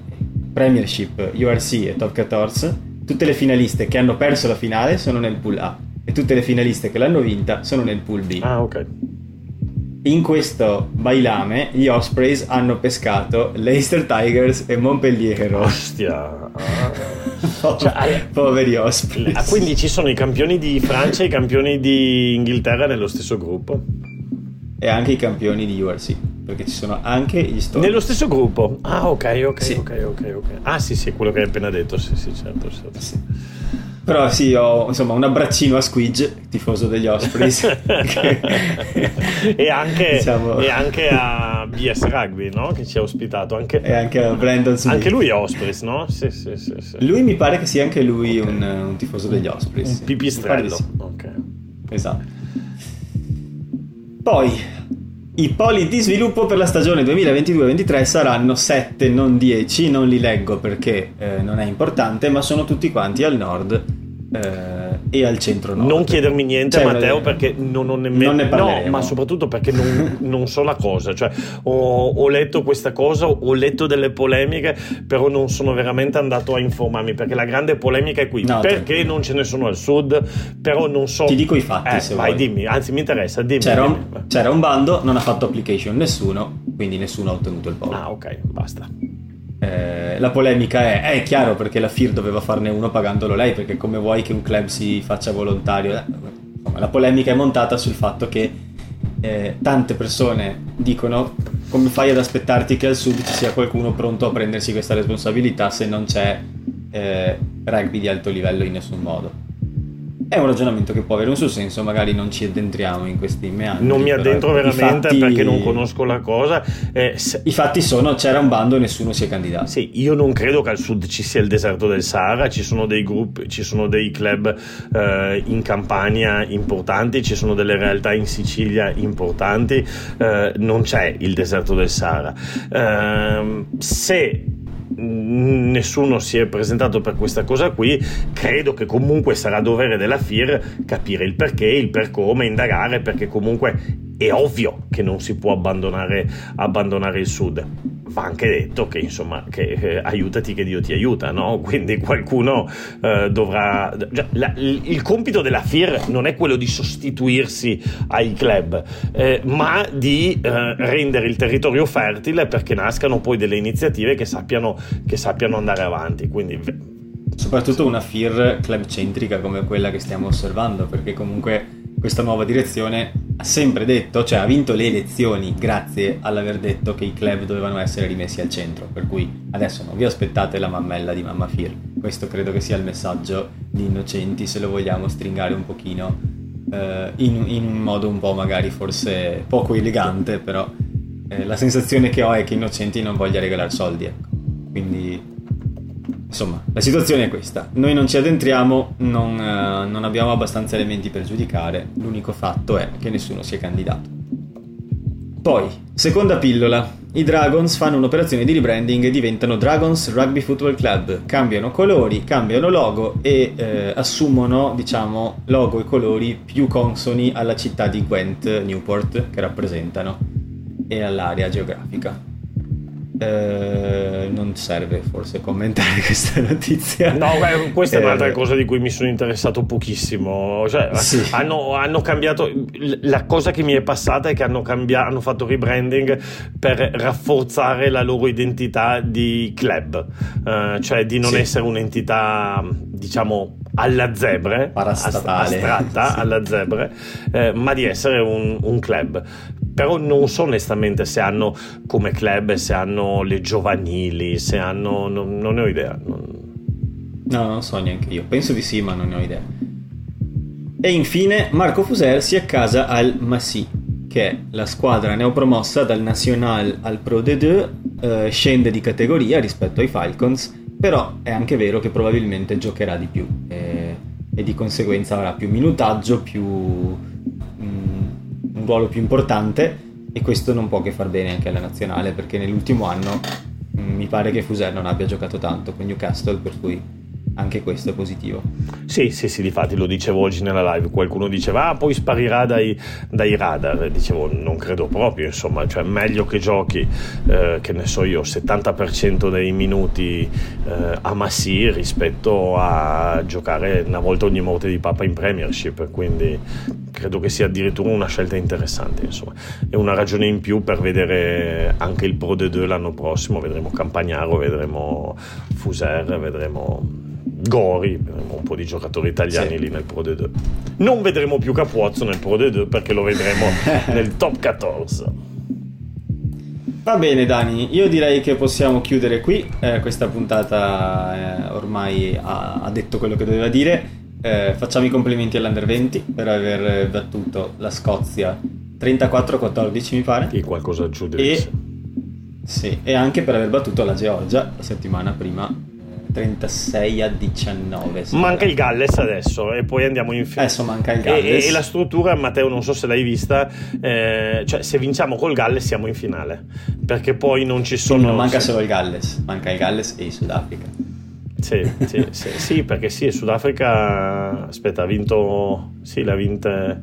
Premiership, URC e Top 14, tutte le finaliste che hanno perso la finale sono nel pool A e tutte le finaliste che l'hanno vinta sono nel pool B. Ah, ok. In questo bailame gli Ospreys hanno pescato Leicester Tigers e Montpellier Heroes. Ostia! Cioè, poveri Ospreys. Ah, quindi ci sono i campioni di Francia e i campioni di Inghilterra nello stesso gruppo. E anche i campioni di URC, perché ci sono anche gli Storm. Nello stesso gruppo? Ah, ok, ok, sì. ok, ok, ok. Ah, sì, sì, quello che hai appena detto, sì, sì, certo, certo. Sì. Però sì, ho insomma un abbraccino a Squidge, tifoso degli Ospreys. e, anche, diciamo... e, anche, a BS Rugby, no? Che ci ha ospitato. Anche, e anche a Brandon Smith. Anche lui è Ospreys, no? Sì, sì, sì, sì. Lui mi pare che sia anche lui okay. un, un, tifoso degli Ospreys. Un pipistrello. Sì. Ok. Esatto. Poi, i poli di sviluppo per la stagione 2022-23 saranno 7, non 10, non li leggo perché eh, non è importante, ma sono tutti quanti al nord eh, e al centro nord. Non chiedermi niente, cioè, Matteo, una... perché non ho nemmeno. Non ne parleremo. No, ma soprattutto perché non, non, so la cosa. Cioè, ho, ho, letto questa cosa, ho letto delle polemiche, però non sono veramente andato a informarmi. Perché la grande polemica è qui. No, perché te... non ce ne sono al sud? Però non so. Ti dico i fatti. Eh, vai, vuoi. dimmi, anzi, mi interessa. Dimmi, c'era, dimmi. Un, c'era un bando, non ha fatto application nessuno, quindi nessuno ha ottenuto il polo. Ah, ok, basta. Eh, la polemica è, è chiaro perché la FIR doveva farne uno pagandolo lei, perché come vuoi che un club si faccia volontario? Eh, la polemica è montata sul fatto che eh, tante persone dicono come fai ad aspettarti che al sud ci sia qualcuno pronto a prendersi questa responsabilità se non c'è rugby di alto livello in nessun modo è un ragionamento che può avere un suo senso, magari non ci addentriamo in questi meandri. Non mi addentro veramente fatti, perché non conosco la cosa. Eh, se... I fatti sono, c'era un bando e nessuno si è candidato. Sì, io non credo che al sud ci sia il deserto del Sahara, ci sono dei gruppi, ci sono dei club eh, in Campania importanti, ci sono delle realtà in Sicilia importanti, eh, non c'è il deserto del Sahara. Ehm, se nessuno si è presentato per questa cosa qui, credo che comunque sarà dovere della FIR capire il perché, il per come, indagare, perché comunque è ovvio che non si può abbandonare, abbandonare il sud. Va anche detto che insomma che eh, aiutati che Dio ti aiuta, no? Quindi qualcuno eh, dovrà. Cioè, la, il compito della FIR non è quello di sostituirsi ai club, eh, ma di eh, rendere il territorio fertile perché nascano poi delle iniziative che sappiano, che sappiano andare avanti. Quindi soprattutto una FIR club centrica come quella che stiamo osservando, perché comunque questa nuova direzione ha sempre detto, cioè ha vinto le elezioni grazie all'aver detto che i club dovevano essere rimessi al centro, per cui adesso non vi aspettate la mammella di Mamma Fir. Questo credo che sia il messaggio di Innocenti se lo vogliamo stringare un pochino eh, in, in, un modo un po' magari forse poco elegante, però eh, la sensazione che ho è che Innocenti non voglia regalare soldi, ecco. Quindi Insomma, la situazione è questa. Noi non ci addentriamo, non, uh, non abbiamo abbastanza elementi per giudicare, l'unico fatto è che nessuno si è candidato. Poi, seconda pillola. I Dragons fanno un'operazione di rebranding e diventano Dragons Rugby Football Club. Cambiano colori, cambiano logo e eh, assumono, diciamo, logo e colori più consoni alla città di Gwent, Newport, che rappresentano, e all'area geografica. Eh, non serve forse commentare questa notizia. No, beh, questa è un'altra eh, cosa di cui mi sono interessato pochissimo. Cioè, sì. hanno, hanno, cambiato. La cosa che mi è passata è che hanno, cambiato, hanno fatto rebranding per rafforzare la loro identità di club, eh, cioè di non sì. essere un'entità, diciamo, alla zebre, astratta alla zebre, eh, ma di essere un, un club però non so onestamente se hanno come club, se hanno le giovanili, se hanno... non, non ne ho idea. Non... No, non so neanche io. Penso di sì, ma non ne ho idea. E infine Marco Fuser si accasa al Massy, che è la squadra neopromossa dal National al Pro D2, eh, scende di categoria rispetto ai Falcons, però è anche vero che probabilmente giocherà di più eh, e di conseguenza avrà più minutaggio, più ruolo più importante e questo non può che far bene anche alla nazionale perché nell'ultimo anno mm, mi pare che Fuser non abbia giocato tanto con Newcastle per cui anche questo è positivo. Sì, sì, sì, difatti lo dicevo oggi nella live, qualcuno diceva ah poi sparirà dai, dai radar, dicevo non credo proprio, insomma, cioè meglio che giochi, eh, che ne so io, 70% dei minuti eh, a Massi rispetto a giocare una volta ogni morte di Papa in Premiership, quindi credo che sia addirittura una scelta interessante, insomma, è una ragione in più per vedere anche il Pro D2 l'anno prossimo, vedremo Campagnaro, vedremo Fuser, vedremo Gori, vedremo un po' di giocatori italiani sì. lì nel Pro D2. Non vedremo più Capuozzo nel Pro D2 perché lo vedremo nel top 14. Va bene Dani, io direi che possiamo chiudere qui, eh, questa puntata eh, ormai ha, ha, detto quello che doveva dire, eh, facciamo i complimenti all'Under 20 per aver battuto la Scozia 34-14 mi pare. E qualcosa giù e, sì, e anche per aver battuto la Georgia la settimana prima 36 a 19. Manca il Galles adesso e poi andiamo in finale. Adesso manca il Galles. E, e, la struttura, Matteo, non so se l'hai vista, eh, cioè se vinciamo col Galles siamo in finale, perché poi non ci sono... non manca solo il Galles, manca il Galles e il Sudafrica. Sì, sì, sì, sì, perché sì, Sudafrica, aspetta, ha vinto, sì, l'ha vinta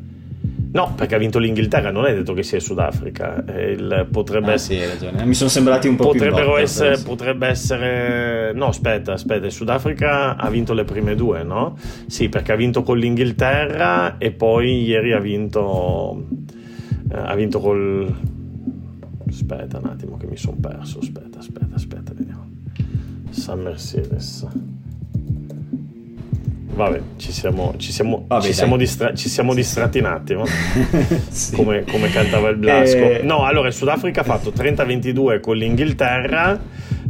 No, perché ha vinto l'Inghilterra, non è detto che sia il Sudafrica. Il, potrebbe ah, sì, hai ragione. Mi sono sembrati un po' Potrebbero più essere, Potrebbe essere... No, aspetta, aspetta, il Sudafrica ha vinto le prime due, no? Sì, perché ha vinto con l'Inghilterra e poi ieri ha vinto... Eh, ha vinto col... Aspetta un attimo che mi sono perso, aspetta, aspetta, aspetta, vediamo. San Mercedes. Vabbè, ci siamo, ci siamo, Vabbè, ci siamo, distra- ci siamo distratti un attimo, sì. come, come, cantava il Blasco. Eh... No, allora il Sudafrica ha fatto 30-22 con l'Inghilterra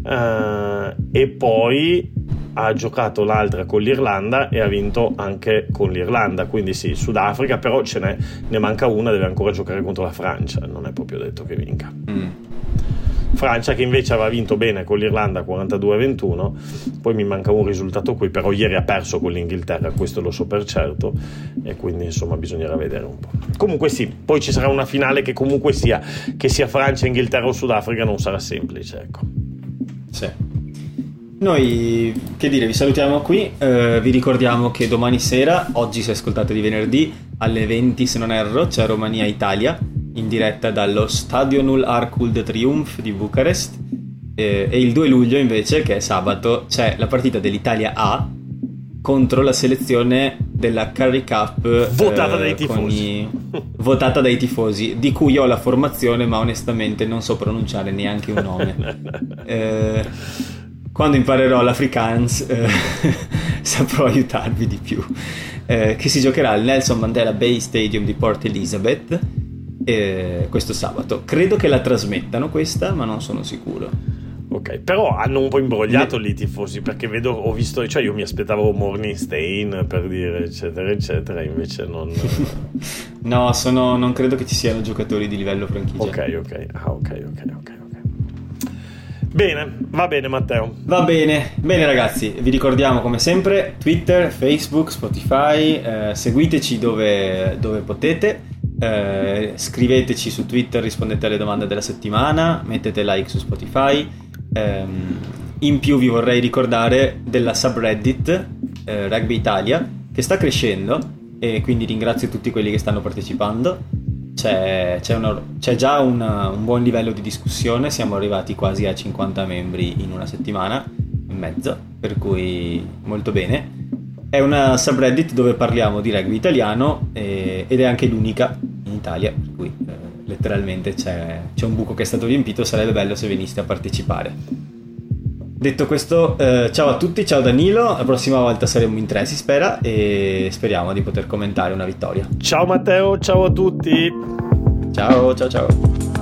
eh, e poi ha giocato l'altra con l'Irlanda e ha vinto anche con l'Irlanda. Quindi sì, Sudafrica, però ce n'è, ne manca una, deve ancora giocare contro la Francia, non è proprio detto che vinca. Mm. Francia che invece aveva vinto bene con l'Irlanda 42-21, poi mi manca un risultato qui, però ieri ha perso con l'Inghilterra, questo lo so per certo, e quindi insomma bisognerà vedere un po'. Comunque sì, poi ci sarà una finale che comunque sia, che sia Francia, Inghilterra o Sudafrica, non sarà semplice, ecco. Sì. Noi, che dire, vi salutiamo qui, eh, vi ricordiamo che domani sera, oggi se ascoltate di venerdì, alle 20 se non erro, c'è Romania-Italia in diretta dallo Stadionul Arcul Triumph di Bucarest. Eh, e il 2 luglio invece, che è sabato, c'è la partita dell'Italia A contro la selezione della Curry Cup votata eh, dai tifosi. i... votata dai tifosi di cui ho la formazione ma onestamente non so pronunciare neanche un nome. Eh, quando imparerò l'Afrikaans eh, saprò aiutarvi di più. Eh, che si giocherà al Nelson Mandela Bay Stadium di Port Elizabeth eh, questo sabato. Credo che la trasmettano questa, ma non sono sicuro. Ok, però hanno un po' imbrogliato lì i tifosi perché vedo, ho visto, cioè io mi aspettavo Morningstain per dire eccetera eccetera, invece non... no, sono, non credo che ci siano giocatori di livello franchigia. Ok, ok, ah, ok, ok, ok. Bene, va bene Matteo. Va bene, bene ragazzi, vi ricordiamo come sempre Twitter, Facebook, Spotify, eh, seguiteci dove, dove potete. Eh, scriveteci su Twitter, rispondete alle domande della settimana, mettete like su Spotify. Eh, in più vi vorrei ricordare della subreddit eh, Rugby Italia che sta crescendo e quindi ringrazio tutti quelli che stanno partecipando. C'è, c'è, una, c'è già una, un buon livello di discussione, siamo arrivati quasi a 50 membri in una settimana e mezzo, per cui molto bene. È una subreddit dove parliamo di rugby italiano e, ed è anche l'unica in Italia, per cui eh, letteralmente c'è, c'è, un buco che è stato riempito, sarebbe bello se veniste a partecipare. Detto questo, eh, ciao a tutti, ciao Danilo, la prossima volta saremo in tre si spera e speriamo di poter commentare una vittoria. Ciao Matteo, ciao a tutti. Ciao, ciao, ciao.